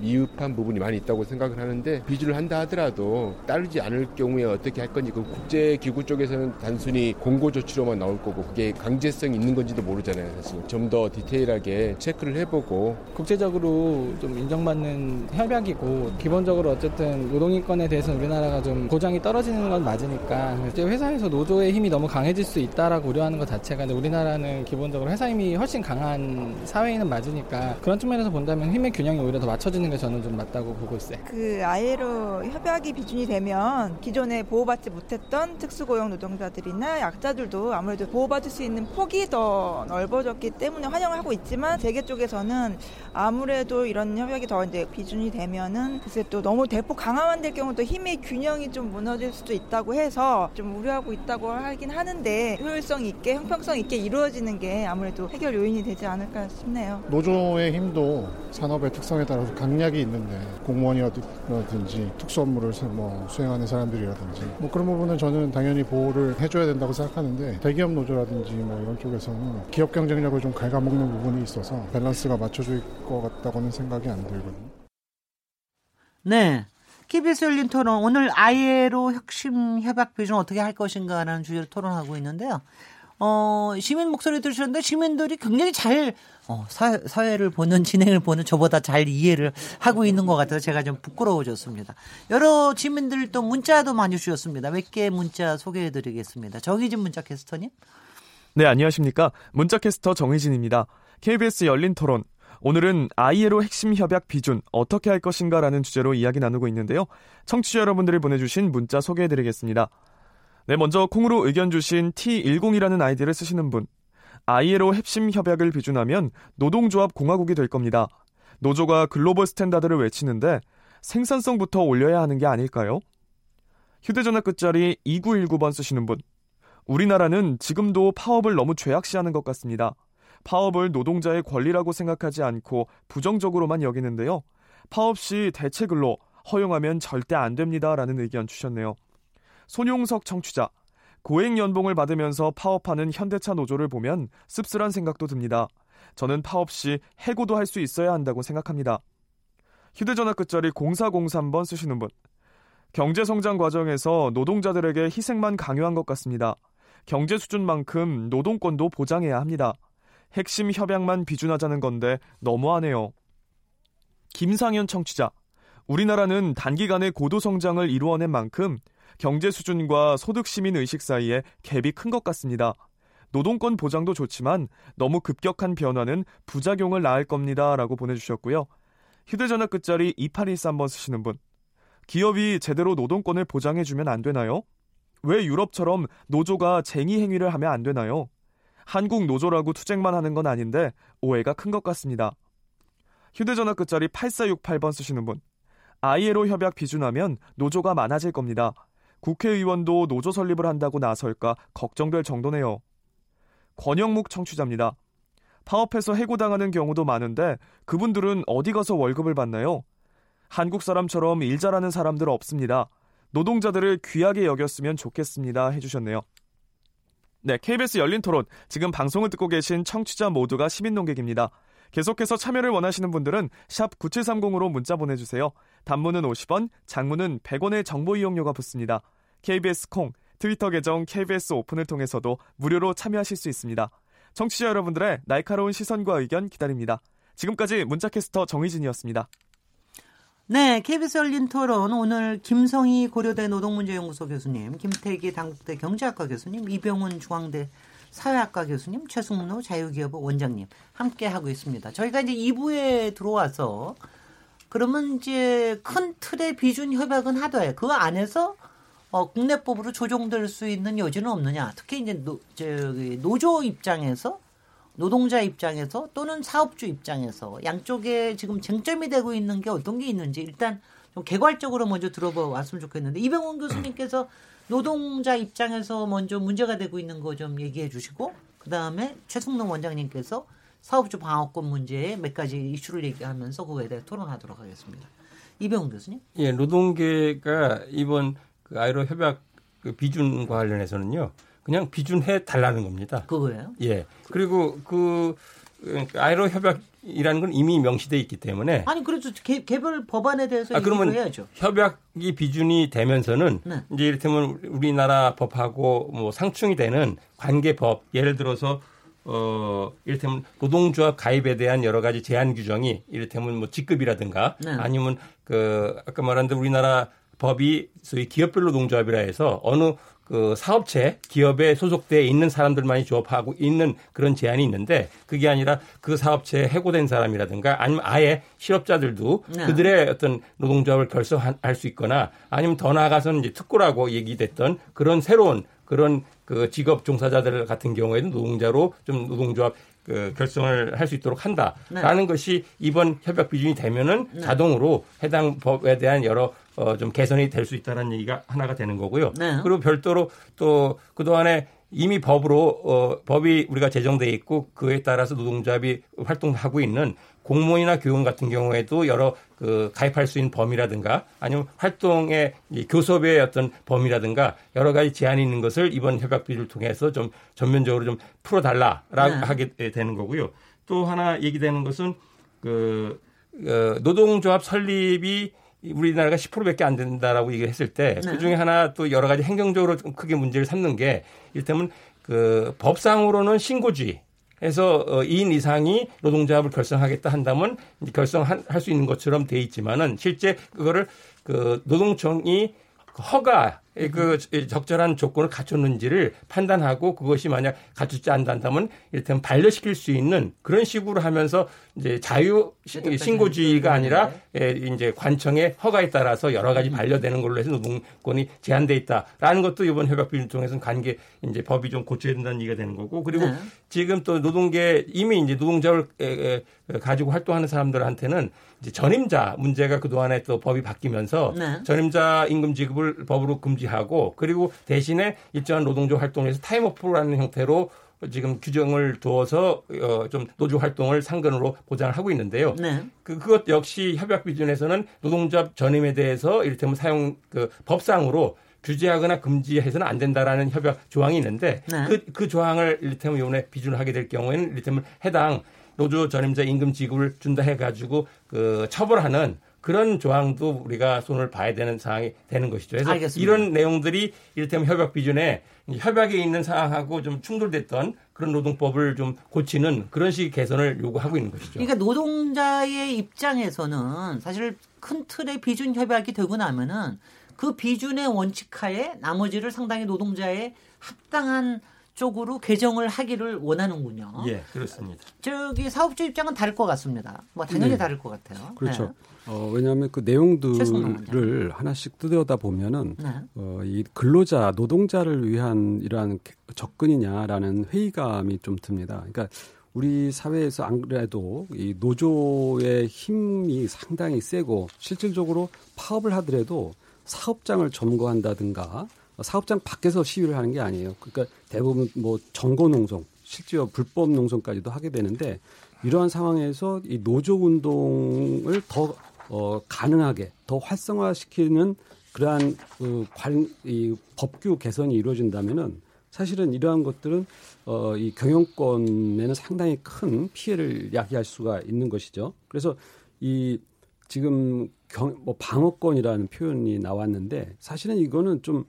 미흡한 부분이 많이 있다고 생각을 하는데 비주를 한다 하더라도 따르지 않을 경우에 어떻게 할 건지 그 국제 기구 쪽에서는 단순히 공고 조치로만 나올 거고 그게 강제성이 있는 건지도 모르잖아요 사실. 좀 더 디테일하게 체크를 해보고. 국제적으로 좀 인정받는 협약이고 기본적으로 어쨌든 노동인권에 대해서는 우리나라가 좀 보장이 떨어지는 건 맞으니까 이제 회사에서 노조의 힘이 너무 강해질 수 있다라고 우려하는 것 자체가 우리나라는 기본적으로 회사 힘이 훨씬 강한 사회에는 맞으니까 그런 측면에서 본다면 힘의 균형이 오히려 더 맞춰지는 게 저는 좀 맞다고 보고 있어요. 그 아예로 협약이 비준이 되면 기존에 보호받지 못했던 특수고용 노동자들이나 약자들도 아무래도 보호받을 수 있는 폭이 더 넓어졌기 때문에 환영을 하고 있지만 재계 쪽에서는 아무래도 이런 협약이 더 이제 비준이 되면은 글쎄 또 너무 대폭 강화만 될 경우 또 힘의 균형이 좀 무너질 수도 있다고 해서 좀 우려하고 있다고 하긴 하는데 효율성 있게 형평성 있게 이루어지는 게 아무래도 해결 요인이 되지 않을까 싶네요. 노조의 힘도 산업의 특성에 따라서 강 경력이 있는데 공무원이라든지 특수 업무를 뭐 수행하는 사람들이라든지 뭐 그런 부분은 저는 당연히 보호를 해줘야 된다고 생각하는데 대기업 노조라든지 뭐 이런 쪽에서는 기업 경쟁력을 좀 갉아먹는 부분이 있어서 밸런스가 맞춰질 것 같다고는 생각이 안 들거든요. 네. KBS 열린 토론 오늘 아예로 혁신 협약 비중 어떻게 할 것인가라는 주제로 토론하고 있는데요. 어, 시민 목소리 들으셨는데 시민들이 굉장히 잘 어, 사, 사회를 보는 진행을 보는 저보다 잘 이해를 하고 있는 것 같아서 제가 좀 부끄러워졌습니다. 여러 시민들 또 문자도 많이 주셨습니다. 몇 개 문자 소개해 드리겠습니다. 정희진 문자 캐스터님. 네, 안녕하십니까. 문자 캐스터 정희진입니다. KBS 열린 토론. 오늘은 ILO 핵심 협약 비준 어떻게 할 것인가라는 주제로 이야기 나누고 있는데요. 청취자 여러분들이 보내주신 문자 소개해 드리겠습니다. 네, 먼저 콩으로 의견 주신 T10이라는 아이디를 쓰시는 분. ILO 핵심 협약을 비준하면 노동조합 공화국이 될 겁니다. 노조가 글로벌 스탠다드를 외치는데 생산성부터 올려야 하는 게 아닐까요? 휴대전화 끝자리 2919번 쓰시는 분. 우리나라는 지금도 파업을 너무 죄악시하는 것 같습니다. 파업을 노동자의 권리라고 생각하지 않고 부정적으로만 여기는데요. 파업 시 대체 근로 허용하면 절대 안 됩니다라는 의견 주셨네요. 손용석 청취자. 고액 연봉을 받으면서 파업하는 현대차 노조를 보면 씁쓸한 생각도 듭니다. 저는 파업 시 해고도 할 수 있어야 한다고 생각합니다. 휴대전화 끝자리 0403번 쓰시는 분. 경제 성장 과정에서 노동자들에게 희생만 강요한 것 같습니다. 경제 수준만큼 노동권도 보장해야 합니다. 핵심 협약만 비준하자는 건데 너무하네요. 김상현 청취자. 우리나라는 단기간에 고도 성장을 이루어낸 만큼 경제 수준과 소득 시민 의식 사이에 갭이 큰 것 같습니다. 노동권 보장도 좋지만 너무 급격한 변화는 부작용을 낳을 겁니다. 라고 보내주셨고요. 휴대전화 끝자리 2813번 쓰시는 분. 기업이 제대로 노동권을 보장해주면 안 되나요? 왜 유럽처럼 노조가 쟁의 행위를 하면 안 되나요? 한국 노조라고 투쟁만 하는 건 아닌데 오해가 큰 것 같습니다. 휴대전화 끝자리 8468번 쓰시는 분. ILO 협약 비준하면 노조가 많아질 겁니다. 국회의원도 노조 설립을 한다고 나설까 걱정될 정도네요. 권영묵 청취자입니다. 파업해서 해고당하는 경우도 많은데 그분들은 어디 가서 월급을 받나요? 한국 사람처럼 일 잘하는 사람들 없습니다. 노동자들을 귀하게 여겼으면 좋겠습니다. 해주셨네요. 네, KBS 열린 토론. 지금 방송을 듣고 계신 청취자 모두가 시민 농객입니다. 계속해서 참여를 원하시는 분들은 샵 9730으로 문자 보내주세요. 단문은 50원, 장문은 100원의 정보 이용료가 붙습니다. KBS 콩, 트위터 계정 KBS 오픈을 통해서도 무료로 참여하실 수 있습니다. 청취자 여러분들의 날카로운 시선과 의견 기다립니다. 지금까지 문자캐스터 정희진이었습니다. 네, KBS 열린 토론 오늘 김성희 고려대 노동문제연구소 교수님, 김태기 당국대 경제학과 교수님, 이병훈 중앙대 사회학과 교수님, 최승로 자유기업부 원장님 함께 하고 있습니다. 저희가 이제 2부에 들어와서 그러면 이제 큰 틀의 비준 협약은 하되 그 안에서 어, 국내법으로 조정될 수 있는 여지는 없느냐. 특히 이제 노, 저기 노조 입장에서 노동자 입장에서 또는 사업주 입장에서 양쪽에 지금 쟁점이 되고 있는 게 어떤 게 있는지 일단 좀 개괄적으로 먼저 들어봤으면 좋겠는데 이병훈 교수님께서 노동자 입장에서 먼저 문제가 되고 있는 거 좀 얘기해 주시고 그 다음에 최승동 원장님께서 사업주 방어권 문제에 몇 가지 이슈를 얘기하면서 그거에 대해 토론하도록 하겠습니다. 이병훈 교수님. 예, 노동계가 이번 그 아이로 협약 그 비준과 관련해서는요. 그냥 비준해 달라는 겁니다. 그거예요? 예. 그리고 그 그러니까 아이로 협약이라는 건 이미 명시돼 있기 때문에 아니 그래도 개, 개별 법안에 대해서 아, 그러면 해야죠. 협약이 비준이 되면서는 네. 이제 이를테면 우리나라 법하고 뭐 상충이 되는 관계법 예를 들어서 어 이를테면 노동조합 가입에 대한 여러 가지 제한 규정이 이를테면 뭐 직급이라든가 네. 아니면 그 아까 말한 대로 우리나라 법이 소위 기업별로 농조합이라 해서 어느 그 사업체 기업에 소속돼 있는 사람들만이 조합하고 있는 그런 제한이 있는데 그게 아니라 그 사업체에 해고된 사람이라든가 아니면 아예 실업자들도 네. 그들의 어떤 노동조합을 결성할 수 있거나 아니면 더 나아가서는 이제 특고라고 얘기됐던 그런 새로운 그런 그 직업 종사자들 같은 경우에는 노동자로 좀 노동조합 그 결성을 할 수 있도록 한다라는 네. 것이 이번 협약 비준이 되면은 자동으로 해당 법에 대한 여러 어, 좀 개선이 될 수 있다는 얘기가 하나가 되는 거고요. 네. 그리고 별도로 또 그동안에 이미 법으로 어, 법이 우리가 제정돼 있고 그에 따라서 노동조합이 활동하고 있는 공무원이나 교원 같은 경우에도 여러 그 가입할 수 있는 범위라든가 아니면 활동의 이 교섭의 어떤 범위라든가 여러 가지 제한이 있는 것을 이번 협약 비를 통해서 좀 전면적으로 좀 풀어달라라고 네. 하게 되는 거고요. 또 하나 얘기되는 것은 그 어, 노동조합 설립이 우리나라가 10%밖에 안 된다라고 얘기를 했을 때 네. 그 중에 하나 또 여러 가지 행정적으로 좀 크게 문제를 삼는 게 이를테면 그 법상으로는 신고주의 해서 어, 2인 이상이 노동조합을 결성하겠다 한다면 결성할 수 있는 것처럼 돼 있지만은 실제 그거를 그 노동청이 허가 그 적절한 조건을 갖췄는지를 판단하고 그것이 만약 갖추지 않는다면 이를테면 반려시킬 수 있는 그런 식으로 하면서 이제 자유 시- 신고주의가 아니라 예, 이제 관청의 허가에 따라서 여러 가지 반려되는 걸로 해서 노동권이 제한돼 있다라는 것도 이번 협약 비준 통해서는 관계 이제 법이 좀 고쳐야 된다는 얘기가 되는 거고 그리고 네. 지금 또 노동계 이미 이제 노동자를 에, 에, 가지고 활동하는 사람들한테는 이제 전임자 문제가 그 동안에 또 법이 바뀌면서 네. 전임자 임금 지급을 법으로 금지하고 그리고 대신에 일정한 노동조합 활동을 해서 타임오프라는 형태로 지금 규정을 두어서 어, 좀 노조 활동을 상근으로 보장을 하고 있는데요. 네. 그 그것 역시 협약 비준에서는 노동조합 전임에 대해서 이를테면 사용 그 법상으로 규제하거나 금지해서는 안 된다라는 협약 조항이 있는데 네. 그, 그 조항을 이를테면 이번에 비준을 하게 될 경우에는 이를테면 해당 노조 전임자 임금 지급을 준다 해가지고 그 처벌하는 그런 조항도 우리가 손을 봐야 되는 상황이 되는 것이죠. 그래서 알겠습니다. 이런 내용들이 이를테면 협약 비준에 협약에 있는 사항하고 좀 충돌됐던 그런 노동법을 좀 고치는 그런 식의 개선을 요구하고 있는 것이죠. 그러니까 노동자의 입장에서는 사실 큰 틀의 비준 협약이 되고 나면은 그 비준의 원칙하에 나머지를 상당히 노동자의 합당한 쪽으로 개정을 하기를 원하는군요. 예, 그렇습니다. 저기 사업주 입장은 다를 것 같습니다. 뭐 당연히 네. 다를 것 같아요. 그렇죠. 네. 어, 왜냐하면 그 내용들을 하나씩 뜯어다 보면은 네. 어, 이 근로자, 노동자를 위한 이러한 접근이냐라는 회의감이 좀 듭니다. 그러니까 우리 사회에서 안 그래도 이 노조의 힘이 상당히 세고 실질적으로 파업을 하더라도 사업장을 점거한다든가 사업장 밖에서 시위를 하는 게 아니에요. 그러니까 대부분 뭐 정거 농성, 실제로 불법 농성까지도 하게 되는데 이러한 상황에서 이 노조 운동을 더 어, 가능하게 더 활성화시키는 그러한 그 관, 이 법규 개선이 이루어진다면은 사실은 이러한 것들은 어, 이 경영권에는 상당히 큰 피해를 야기할 수가 있는 것이죠. 그래서 이 지금 경, 뭐 방어권이라는 표현이 나왔는데 사실은 이거는 좀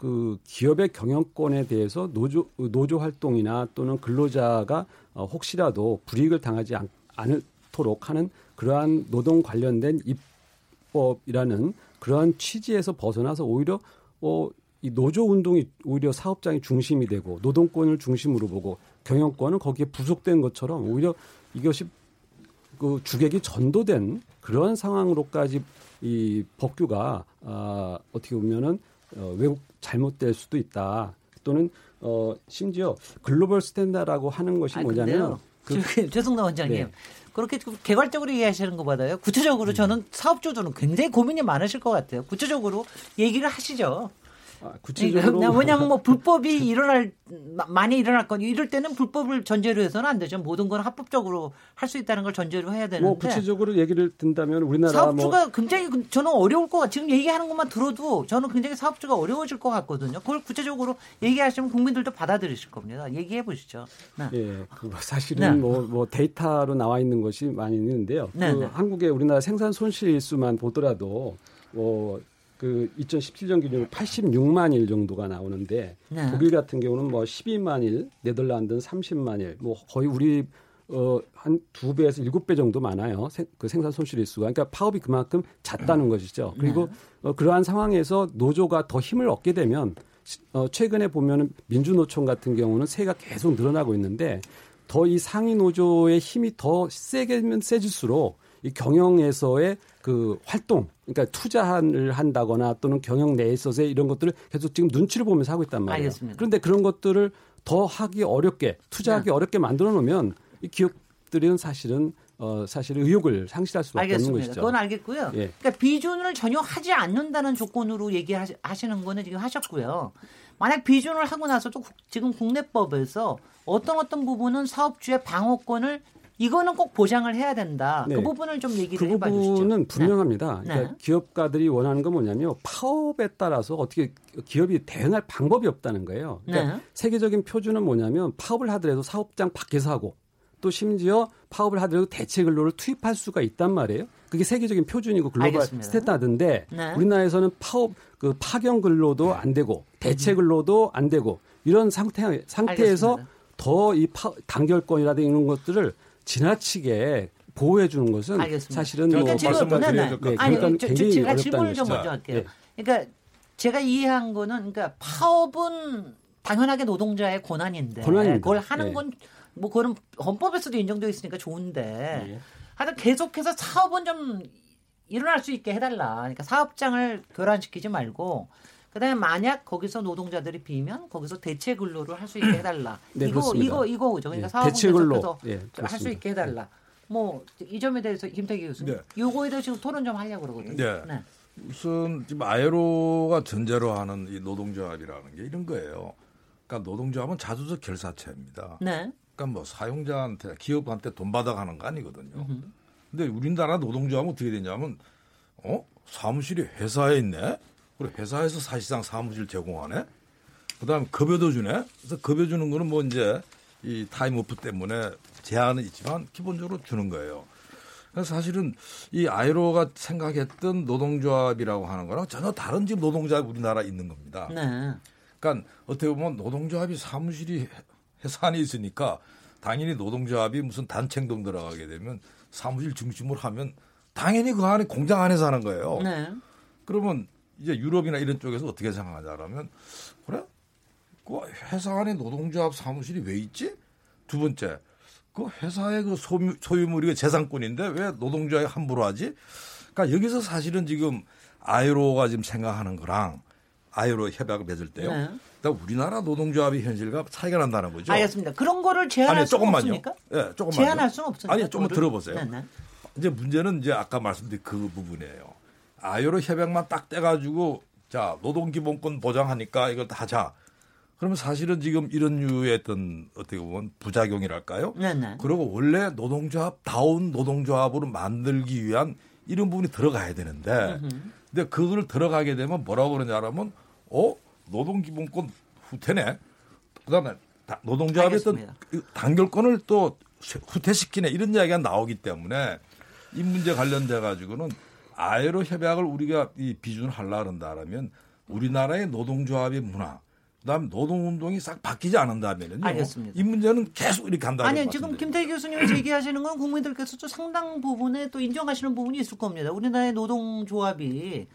그 기업의 경영권에 대해서 노조 노조 활동이나 또는 근로자가 어, 혹시라도 불이익을 당하지 않, 않도록 하는 그러한 노동 관련된 입법이라는 그러한 취지에서 벗어나서 오히려 어, 이 노조 운동이 오히려 사업장이 중심이 되고 노동권을 중심으로 보고 경영권은 거기에 부속된 것처럼 오히려 이것이 그 주객이 전도된 그런 상황으로까지 이 법규가 아, 어떻게 보면은 어, 왜곡 잘못될 수도 있다. 또는 어, 심지어 글로벌 스탠다라고 하는 것이 아, 뭐냐면 근데요. 그, 최승당 원장님. 네. 그렇게 좀 개괄적으로 얘기하시는 것보다요. 구체적으로 저는 사업주들은 굉장히 고민이 많으실 것 같아요. 구체적으로 얘기를 하시죠. 아, 구체적으로 그러니까 왜냐하면 뭐 불법이 일어날 마- 많이 일어날 건 이럴 때는 불법을 전제로 해서는 안 되죠. 모든 건 합법적으로 할 수 있다는 걸 전제로 해야 되는데 뭐 구체적으로 얘기를 든다면 우리나라 사업주가 뭐 굉장히 그- 저는 어려울 것 같. 지금 얘기하는 것만 들어도 저는 굉장히 사업주가 어려워질 것 같거든요. 그걸 구체적으로 얘기하시면 국민들도 받아들이실 겁니다. 얘기해 보시죠. 네. 예, 그 사실은 네. 뭐, 뭐 데이터로 나와 있는 것이 많이 있는데요. 네, 그 네. 한국의 우리나라 생산 손실 수만 보더라도 뭐 그 2017년 기준으로 86만 일 정도가 나오는데 네. 독일 같은 경우는 뭐 12만 일, 네덜란드는 30만 일, 뭐 거의 우리 어한 두 배에서 일곱 배 정도 많아요. 생, 그 생산 손실 수가. 그러니까 파업이 그만큼 잦다는 것이죠. 그리고 네. 어, 그러한 상황에서 노조가 더 힘을 얻게 되면 시- 어, 최근에 보면은 민주노총 같은 경우는 세가 계속 늘어나고 있는데 더 이 상위 노조의 힘이 더 세게면 세질수록 이 경영에서의 그 활동, 그러니까 투자를 한다거나 또는 경영 내에 있어서의 이런 것들을 계속 지금 눈치를 보면서 하고 있단 말이에요. 알겠습니다. 그런데 그런 것들을 더 하기 어렵게, 투자하기 네. 어렵게 만들어 놓으면 이 기업들은 사실은 어 사실 의욕을 상실할 수밖에 없는 알겠습니다. 것이죠. 그건 알겠고요. 예. 그러니까 비준을 전혀 하지 않는다는 조건으로 얘기하시는 거는 지금 하셨고요. 만약 비준을 하고 나서도 국- 지금 국내법에서 어떤 어떤 부분은 사업주의 방어권을 이거는 꼭 보장을 해야 된다. 네. 그 부분을 좀 얘기를 그 해봐 주시죠. 부분은 분명합니다. 네. 그러니까 기업가들이 원하는 건 뭐냐면 파업에 따라서 어떻게 기업이 대응할 방법이 없다는 거예요. 그러니까 네. 세계적인 표준은 뭐냐면 파업을 하더라도 사업장 밖에서 하고 또 심지어 파업을 하더라도 대체 근로를 투입할 수가 있단 말이에요. 그게 세계적인 표준이고 글로벌. 스탠다드인데 네. 우리나라에서는 파업 그 파견 근로도 안 되고 대체 근로도 안 되고 이런 상태 상태에서. 더 이 단결권이라든지 이런 것들을 지나치게 보호해 주는 것은 알겠습니다. 사실은 그러니까 뭐 말씀만 같아요. 아니, 그러니까 저, 저, 굉장히 제가 어렵다는 질문을 좀 것이죠. 먼저 할게요. 예. 그러니까 제가 이해한 거는 그러니까 파업은 당연하게 노동자의 권한인데 권한입니다. 그걸 하는 예. 건뭐 그런 헌법에서도 인정되어 있으니까 좋은데 예. 하여튼 계속해서 사업은 좀 일어날 수 있게 해달라. 그러니까 사업장을 교란시키지 말고 그다음에 만약 거기서 노동자들이 비면 거기서 대체 근로를 할 수 있게 해달라. 네, 이거 그렇습니다. 이거 이거죠. 그러니까 예, 사업은 대체 근로. 계속해서 예, 할수 그렇습니다. 있게 해달라. 뭐 이 점에 대해서 김태기 교수님, 네. 요거에 대해서 지금 토론 좀 하려고 그러거든요. 네. 우선 지금 ILO가 전제로 하는 이 노동조합이라는 게 이런 거예요. 그러니까 노동조합은 자주적 결사체입니다. 네. 그러니까 뭐 사용자한테 기업한테 돈 받아가는 거 아니거든요. 근데 우리나라 노동조합은 어떻게 되냐면 어 사무실이 회사에 있네. 그래 회사에서 사실상 사무실 제공하네. 그다음에 급여도 주네. 그래서 급여 주는 거는 뭐 이제 이 타임오프 때문에 제한은 있지만 기본적으로 주는 거예요. 그래서 사실은 이 아이로가 생각했던 노동조합이라고 하는 거랑 전혀 다른 지금 노동조합이 우리나라에 있는 겁니다. 네. 그러니까 어떻게 보면 노동조합이 사무실이 회사 안에 있으니까 당연히 노동조합이 무슨 단체 행동 들어가게 되면 사무실 중심으로 하면 당연히 그 안에 공장 안에서 하는 거예요. 네. 그러면 이제 유럽이나 이런 쪽에서 어떻게 생각하냐라면 그래? 그 회사 안에 노동조합 사무실이 왜 있지? 두 번째, 그 회사의 그 소유, 소유물이 재산권인데 왜 노동조합이 함부로 하지? 그러니까 여기서 사실은 지금 아이로가 지금 생각하는 거랑 아이로 협약을 맺을 때요. 네. 그러니까 우리나라 노동조합의 현실과 차이가 난다는 거죠. 알겠습니다. 그런 거를 제한할 아니, 조금만요. 없습니까? 예, 조금만요. 제한할 수는 없습니까? 아니, 조금만 그거를? 들어보세요. 네, 네. 이제 문제는 이제 아까 말씀드린 그 부분이에요. 아이로 협약만 딱 떼가지고 자 노동기본권 보장하니까 이걸 다 하자. 그러면 사실은 지금 이런 류의 어떤 어떻게 보면 부작용이랄까요? 네, 네. 그리고 원래 노동조합 다운 노동조합으로 만들기 위한 이런 부분이 들어가야 되는데, 근데 그걸 들어가게 되면 뭐라고 그러냐면, 어 노동기본권 후퇴네. 그다음에 다- 노동조합의 어떤. 그 단결권을 또 후퇴시키네 이런 이야기가 나오기 때문에 이 문제 관련돼 가지고는 아예로 협약을 우리가 이 비준을 하려 그런다라면 우리나라의 노동조합의 문화 그다음 노동운동이 싹 바뀌지 않는다면은요. 알겠습니다. 이 문제는 계속 이렇게 간다는 아니 말씀드립니다. 지금 김태희 교수님이 제기하시는 건 국민들께서도 상당 부분에 또 인정하시는 부분이 있을 겁니다. 우리나라의 노동조합이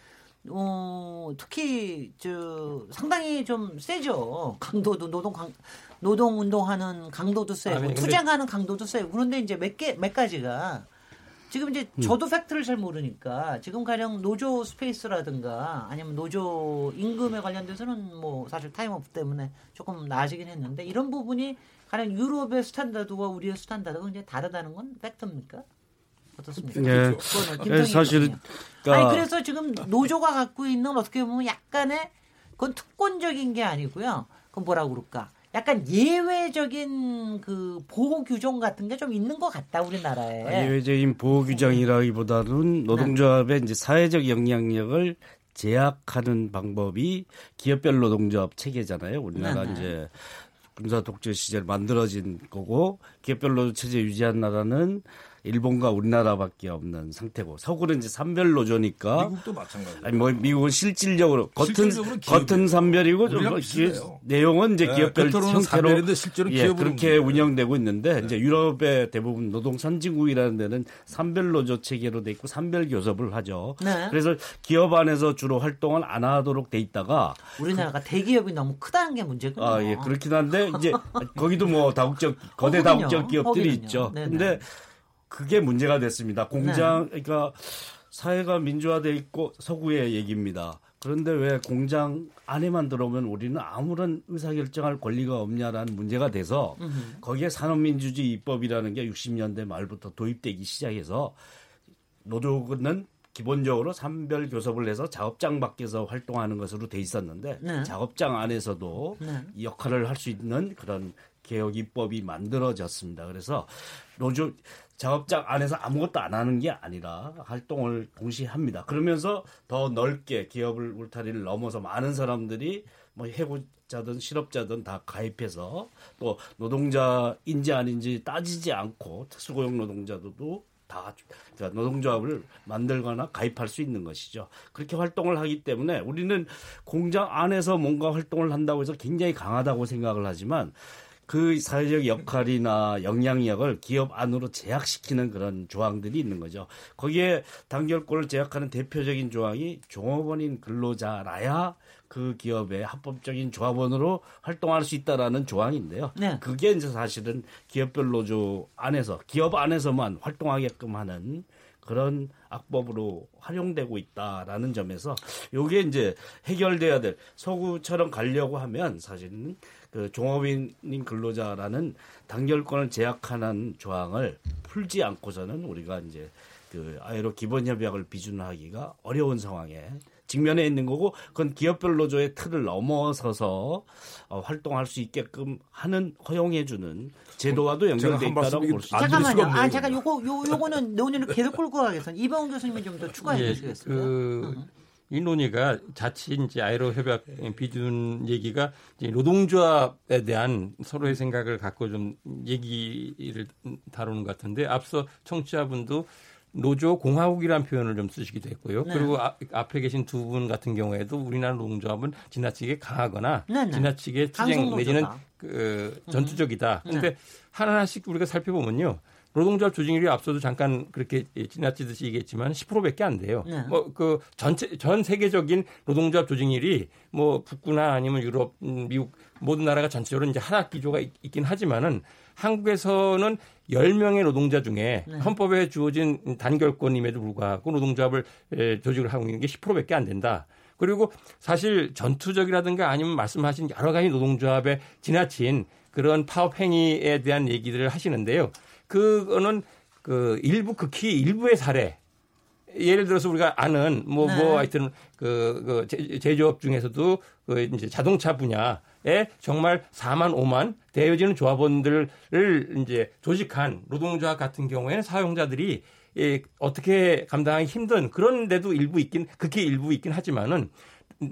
어, 특히 저 상당히 좀 세죠. 강도도 노동 강 노동 운동하는 강도도 세고 아니, 근데- 투쟁하는 강도도 세고 그런데 이제 몇 개 몇 가지가 지금 이제 음. 저도 팩트를 잘 모르니까 지금 가령 노조 스페이스라든가 아니면 노조 임금에 관련돼서는 뭐 사실 타임오프 때문에 조금 나아지긴 했는데 이런 부분이 가령 유럽의 스탠다드와 우리의 스탠다드가 굉장히 다르다는 건 팩트입니까? 어떻습니까? 예. 예, 의원이요. 그러니까 아니 그래서 지금 노조가 갖고 있는 어떻게 보면 약간의 그건 특권적인 게 아니고요. 그건 뭐라고 그럴까? 약간 예외적인 그 보호 규정 같은 게 좀 있는 것 같다 우리나라에. 예외적인 보호 규정이라기보다는 노동조합의 이제 사회적 영향력을 제약하는 방법이 기업별 노동조합 체계잖아요. 우리나라 네네. 이제 군사 독재 시절 만들어진 거고 기업별 노조 체제 유지한 나라는 일본과 우리나라밖에 없는 상태고 서구는 이제 산별 노조니까 미국도 마찬가지예요. 아니 뭐 미국은 실질적으로 겉은. 겉은 산별이고 좀 우리랑 뭐 비슷해요. 내용은 이제 네, 기업별 겉으로는 형태로 실제로 예, 기업으로 그렇게. 운영되고 있는데 이제 유럽의 대부분 노동 선진국이라는 데는 산별 노조 체계로 돼 있고 산별 교섭을 하죠. 네. 그래서 기업 안에서 주로 활동을 안 하도록 돼 있다가 우리나라가 대기업이 너무 크다는 게 문제군요. 아, 예, 그렇긴 한데, 이제, 거기도 뭐, 다국적, 거대 거기는요. 다국적 기업들이 거기는요. 있죠. 네네. 근데, 그게 문제가 됐습니다. 공장, 그러니까, 사회가 민주화돼 있고, 서구의 얘기입니다. 그런데 왜 공장 안에만 들어오면 우리는 아무런 의사결정할 권리가 없냐라는 문제가 돼서, 거기에 산업민주주의 입법이라는 게 60년대 말부터 도입되기 시작해서, 노조는 기본적으로 산별 교섭을 해서 작업장 밖에서 활동하는 것으로 돼 있었는데 네. 작업장 안에서도 네. 이 역할을 할 수 있는 그런 개혁 입법이 만들어졌습니다. 그래서 노조 작업장 안에서 아무것도 안 하는 게 아니라 활동을 동시에 합니다. 그러면서 더 넓게 기업을 울타리를 넘어서 많은 사람들이 뭐 해고자든 실업자든 다 가입해서 또 노동자인지 아닌지 따지지 않고 특수고용 노동자들도 다 그러니까 노동조합을 만들거나 가입할 수 있는 것이죠. 그렇게 활동을 하기 때문에 우리는 공장 안에서 뭔가 활동을 한다고 해서 굉장히 강하다고 생각을 하지만 그 사회적 역할이나 영향력을 기업 안으로 제약시키는 그런 조항들이 있는 거죠. 거기에 단결권을 제약하는 대표적인 조항이 종업원인 근로자라야 그 기업의 합법적인 조합원으로 활동할 수 있다라는 조항인데요. 네. 그게 이제 사실은 기업별 노조 안에서 기업 안에서만 활동하게끔 하는 그런 악법으로 활용되고 있다라는 점에서 요게 이제 해결돼야 될 서구처럼 가려고 하면 사실은 그 종업인인 근로자라는 단결권을 제약하는 조항을 풀지 않고서는 우리가 이제 그 아예로 기본 협약을 비준하기가 어려운 상황에 직면해 있는 거고 그건 기업별 노조의 틀을 넘어서서 어, 활동할 수 있게끔 하는 허용해 주는 제도와도 연결돼 있다고 볼수안 있습니다. 잠깐만요. 아 잠깐 요거 요 요거는 논의를 계속 끌고 가겠습니다. 이병훈 교수님이 좀 더 추가해 예, 주시겠습니까? 그, 이 논의가 자칫 이제 아이로 협약 비준 얘기가 이제 노동조합에 대한 서로의 생각을 갖고 좀 얘기를 다루는 것 같은데 앞서 청취자분도 노조 공화국이라는 표현을 좀 쓰시기도 했고요. 네. 그리고 아, 앞에 계신 두 분 같은 경우에도 우리나라 노동조합은 지나치게 강하거나 네, 네. 지나치게 투쟁. 내지는 그 전투적이다. 네. 근데 하나하나씩 우리가 살펴보면요. 노동조합 조직률이 앞서도 잠깐 그렇게 지나치듯이 얘기했지만 10%밖에 안 돼요. 네. 뭐그 전체 전 세계적인 노동조합 조직률이 뭐 북구나 아니면 유럽, 음, 미국 모든 나라가 전체적으로 이제 하나 기조가 있, 긴 하지만은 한국에서는 10명의 노동자 중에 네. 헌법에 주어진 단결권임에도 불구하고 노동조합을 에, 조직을 하고 있는 게 10%밖에 안 된다. 그리고 사실 전투적이라든가 아니면 말씀하신 여러 가지 노동조합에 지나친 그런 파업 행위에 대한 얘기들을 하시는데요. 그거는 그 일부 극히 일부의 사례. 예를 들어서 우리가 아는 뭐, 네. 뭐 하여튼 그, 그 제- 제조업 중에서도 그 이제 자동차 분야에 정말 4만 5만 대여지는 조합원들을 이제 조직한 노동조합 같은 경우에는 사용자들이 예, 어떻게 감당하기 힘든 그런 데도 일부 있긴 극히 일부 있긴 하지만은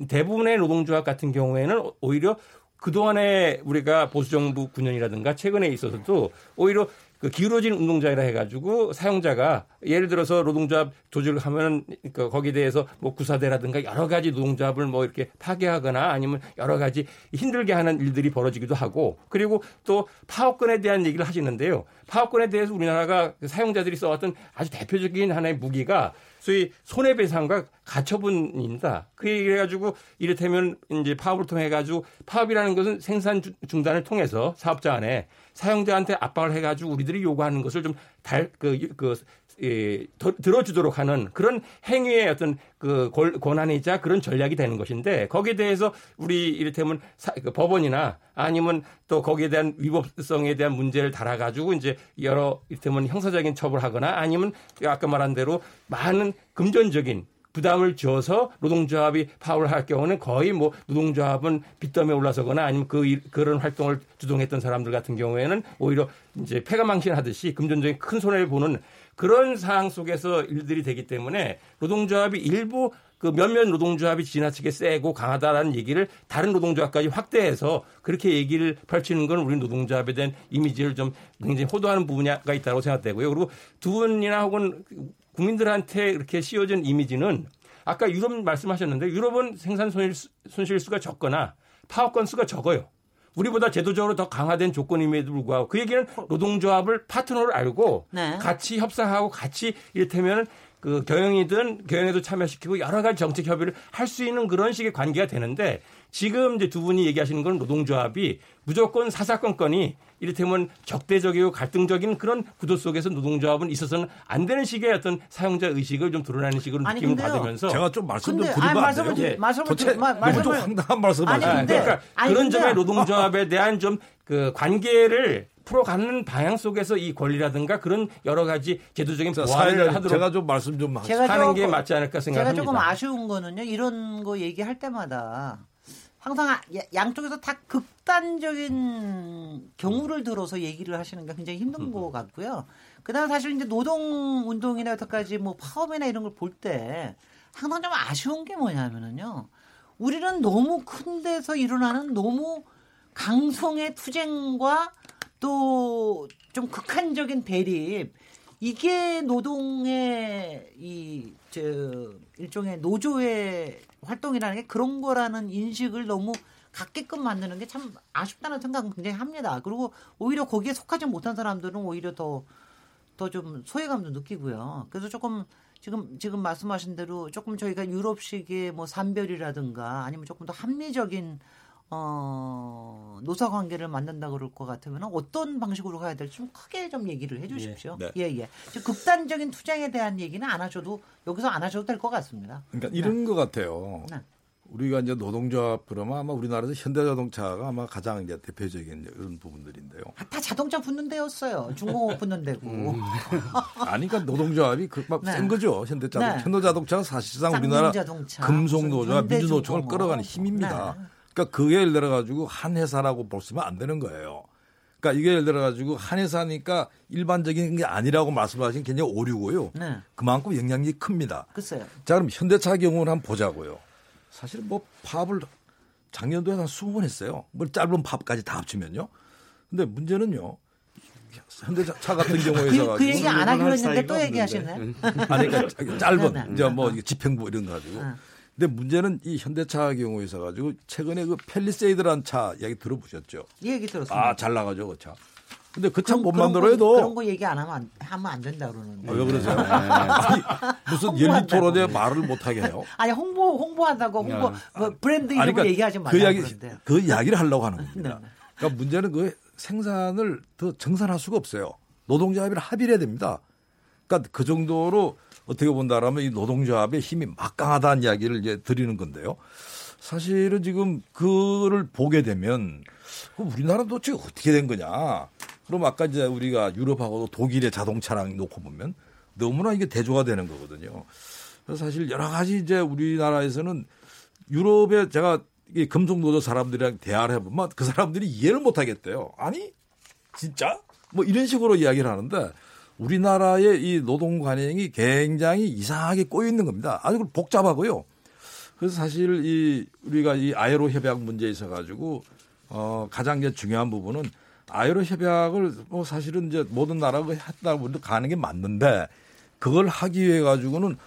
대부분의 노동조합 같은 경우에는 오히려 그동안에 우리가 보수정부 9년이라든가 최근에 있어서도 오히려 그 기울어진 운동자이라 해가지고 사용자가 예를 들어서 노동조합 조직을 하면 그 거기에 대해서 뭐 구사대라든가 여러 가지 노동조합을 뭐 이렇게 파괴하거나 아니면 여러 가지 힘들게 하는 일들이 벌어지기도 하고 그리고 또 파업권에 대한 얘기를 하시는데요. 파업권에 대해서 우리나라가 그 사용자들이 써왔던 아주 대표적인 하나의 무기가 소위 손해배상과 가처분입니다. 그래가지고 이를테면 이제 파업을 통해 가지고 파업이라는 것은 생산 주- 중단을 통해서 사업자 안에 사용자한테 압박을 해가지고 우리들이 요구하는 것을 좀 달, 그, 그, 예, 더, 들어주도록 하는 그런 행위의 어떤 그 권한이자 그런 전략이 되는 것인데 거기에 대해서 우리 이를테면 사, 그 법원이나 아니면 또 거기에 대한 위법성에 대한 문제를 달아가지고 이제 여러 이를테면 형사적인 처벌하거나 아니면 아까 말한 대로 많은 금전적인 부담을 줘서 노동조합이 파업을 할 경우는 거의 뭐 노동조합은 빚더미에 올라서거나 아니면 그 그런 활동을 주동했던 사람들 같은 경우에는 오히려 이제 폐가망신하듯이 금전적인 큰 손해를 보는 그런 상황 속에서 일들이 되기 때문에 노동조합이 일부 그 몇몇 노동조합이 지나치게 세고 강하다라는 얘기를 다른 노동조합까지 확대해서 그렇게 얘기를 펼치는 건 우리 노동조합에 대한 이미지를 좀 굉장히 호도하는 부분이 있다고 생각되고요. 그리고 두 분이나 혹은 국민들한테 이렇게 씌워진 이미지는 아까 유럽 말씀하셨는데 유럽은 생산 손실 수가 적거나 파업 건수가 적어요. 우리보다 제도적으로 더 강화된 조건임에도 불구하고 그 얘기는 노동조합을 파트너를 알고 네. 같이 협상하고 같이 이를테면 그 경영이든 경영에도 참여시키고 여러 가지 정책 협의를 할 수 있는 그런 식의 관계가 되는데 지금 이제 두 분이 얘기하시는 건 노동조합이 무조건 사사건건이 이를테면 적대적이고 갈등적인 그런 구도 속에서 노동조합은 있어서는 안 되는 식의 어떤 사용자 의식을 좀 드러나는 식으로 아니, 느낌을 근데요. 받으면서 제가 좀 말씀 좀 드리면 안 돼요? 예. 말씀을 도대체 마, 말씀을 좀 황당한 말씀 아니, 근데, 그러니까 아니, 그런 근데, 점의 노동조합에 대한 좀 그 관계를 풀어가는 방향 속에서 이 권리라든가 그런 여러 가지 제도적인 보완을 하도록 제가 좀 말씀 좀 하는 게 맞지 않을까 생각합니다. 제가 조금 아쉬운 거는요. 이런 거 얘기할 때마다 항상 양쪽에서 다 극단적인 경우를 들어서 얘기를 하시는 게 굉장히 힘든 것 같고요. 그다음 사실 이제 노동 운동이나 여태까지 뭐 파업이나 이런 걸 볼 때 항상 좀 아쉬운 게 뭐냐면은요. 우리는 너무 큰 데서 일어나는 너무 강성의 투쟁과 또 좀 극한적인 대립 이게 노동의 이 저 일종의 노조의 활동이라는 게 그런 거라는 인식을 너무 갖게끔 만드는 게 참 아쉽다는 생각은 굉장히 합니다. 그리고 오히려 거기에 속하지 못한 사람들은 오히려 더 더 좀 소외감도 느끼고요. 그래서 조금 지금 지금 말씀하신 대로 조금 저희가 유럽식의 뭐 산별이라든가 아니면 조금 더 합리적인 어, 노사 관계를 만든다 그럴 것 같으면 어떤 방식으로 가야 될지 좀 크게 좀 얘기를 해 주십시오. 예, 네. 예, 예. 극단적인 투쟁에 대한 얘기는 안 하셔도 여기서 안 하셔도 될 것 같습니다. 그러니까 이런 네. 것 같아요. 네. 우리가 이제 노동조합 그러면 아마 우리나라에서 현대자동차가 아마 가장 이제 대표적인 이런 부분들인데요. 아, 다 자동차 붙는 데였어요. 중공업 붙는 데고. 음. 아니, 그러니까 노동조합이 그막센 네. 거죠. 현대자동, 네. 현대자동차가 사실상 우리나라 금속노조와 민주노총을 끌어가는 힘입니다. 네. 그러니까 그게 예를 들어 가지고 한 회사라고 보시면 안 되는 거예요. 그러니까 이게 예를 들어 가지고 한 회사니까 일반적인 게 아니라고 말씀하신 굉장히 오류고요. 네. 그만큼 영향력이 큽니다. 글쎄요. 자, 그럼 현대차 경우를 한번 보자고요. 사실 뭐 파업을 작년도에 한 20번 했어요. 뭐 짧은 파업까지 다 합치면요. 근데 문제는요. 현대차 같은 경우에서 그, 그 얘기 안 하기로 했는데 또 얘기하시네. 아니 그러니까 짧은 네, 네. 이제 뭐 집행부 이런 거 가지고. 네. 근데 문제는 이 현대차 경우에 있어 가지고 최근에 그 펠리세이드란 차 이야기 들어보셨죠? 얘기 들었습니다. 아, 잘 나가죠, 그 차. 근데 그 차 못 만들어도 그런 거 얘기 안 하면 안, 하면 안 된다 그러는데. 아, 왜 그러세요? 네. 아니, 무슨 열리 토론에 말을 못 하게 해요? 아니 홍보 홍보한다고 홍보 뭐 브랜드 이름 그러니까 얘기하지 말라고 그 이야기 그 이야기를 하려고 하는 겁니다. 네. 그러니까 문제는 그 생산을 더 정산할 수가 없어요. 노동조합이랑 합의를 해야 됩니다. 그러니까 그 정도로 어떻게 본다라면 이 노동조합의 힘이 막강하다는 이야기를 이제 드리는 건데요. 사실은 지금 그를 보게 되면 우리나라도 도대체 어떻게 된 거냐. 그럼 아까 이제 우리가 유럽하고도 독일의 자동차랑 놓고 보면 너무나 이게 대조가 되는 거거든요. 그래서 사실 여러 가지 이제 우리나라에서는 유럽에 제가 이 금속노조 사람들이랑 대화를 해보면 그 사람들이 이해를 못 하겠대요. 아니, 진짜? 뭐 이런 식으로 이야기를 하는데 우리나라의 이 노동 관행이 굉장히 이상하게 꼬여 있는 겁니다. 아주 복잡하고요. 그래서 사실 이 우리가 이 아이로 협약 문제에 있어 가지고 어 가장 이제 중요한 부분은 아이로 협약을 뭐 사실은 이제 모든 나라가 했다고 해도 가는 게 맞는데 그걸 하기 위해 가지고는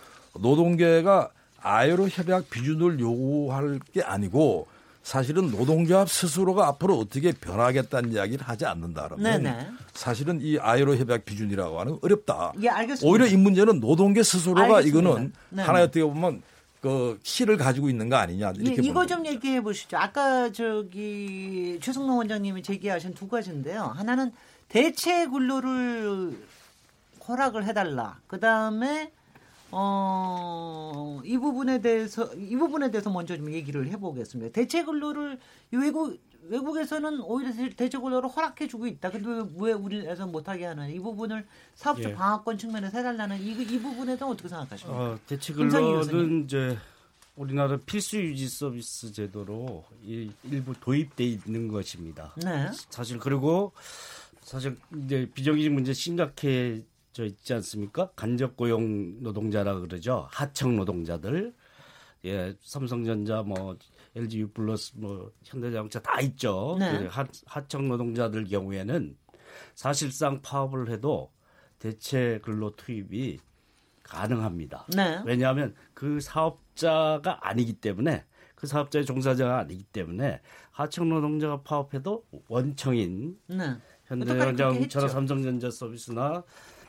노동계가 아이로 협약 비준을 요구할 게 아니고 사실은 노동조합 스스로가 앞으로 어떻게 변하겠다는 이야기를 하지 않는다라면 네네. 사실은 이 아이로 협약 기준이라고 하는 어렵다. 예, 알겠습니다. 오히려 이 문제는 노동계 스스로가 알겠습니다. 이거는 네네. 하나의 어떻게 보면 그그 실을 가지고 있는 거 아니냐 예, 이렇게 이거 보는 좀 얘기해 보시죠. 아까 저기 최승로 원장님이 제기하신 두 가지인데요. 하나는 대체 근로를 허락을 해달라. 그 다음에 어, 이 부분에 대해서 이 부분에 대해서 먼저 좀 얘기를 해보겠습니다. 대체 근로를 외국 외국에서는 오히려 대체 근로를 허락해 주고 있다. 근데 왜, 왜 우리에서 못하게 하는 이 부분을 사업주 예. 방어권 측면에서 해달라는 이, 이 부분에 대해서 어떻게 생각하십니까? 어, 대체. 근로는 이제 우리나라 필수 유지 서비스 제도로 이- 일부 도입돼 있는 것입니다. 네. 사실 그리고 사실 이제 비정규직 문제 심각해 져 있지 않습니까? 간접 고용 노동자라 그러죠. 하청 노동자들. 예, 삼성전자 뭐 LG U 플러스 뭐 현대자동차 다 있죠. 네. 그 하, 하청 노동자들 경우에는 사실상 파업을 해도 대체 근로 투입이 가능합니다. 네. 왜냐하면 그 사업자가 아니기 때문에 그 사업자의 종사자가 아니기 때문에 하청 노동자가 파업해도 원청인 네. 현대자동차나. 삼성전자 서비스나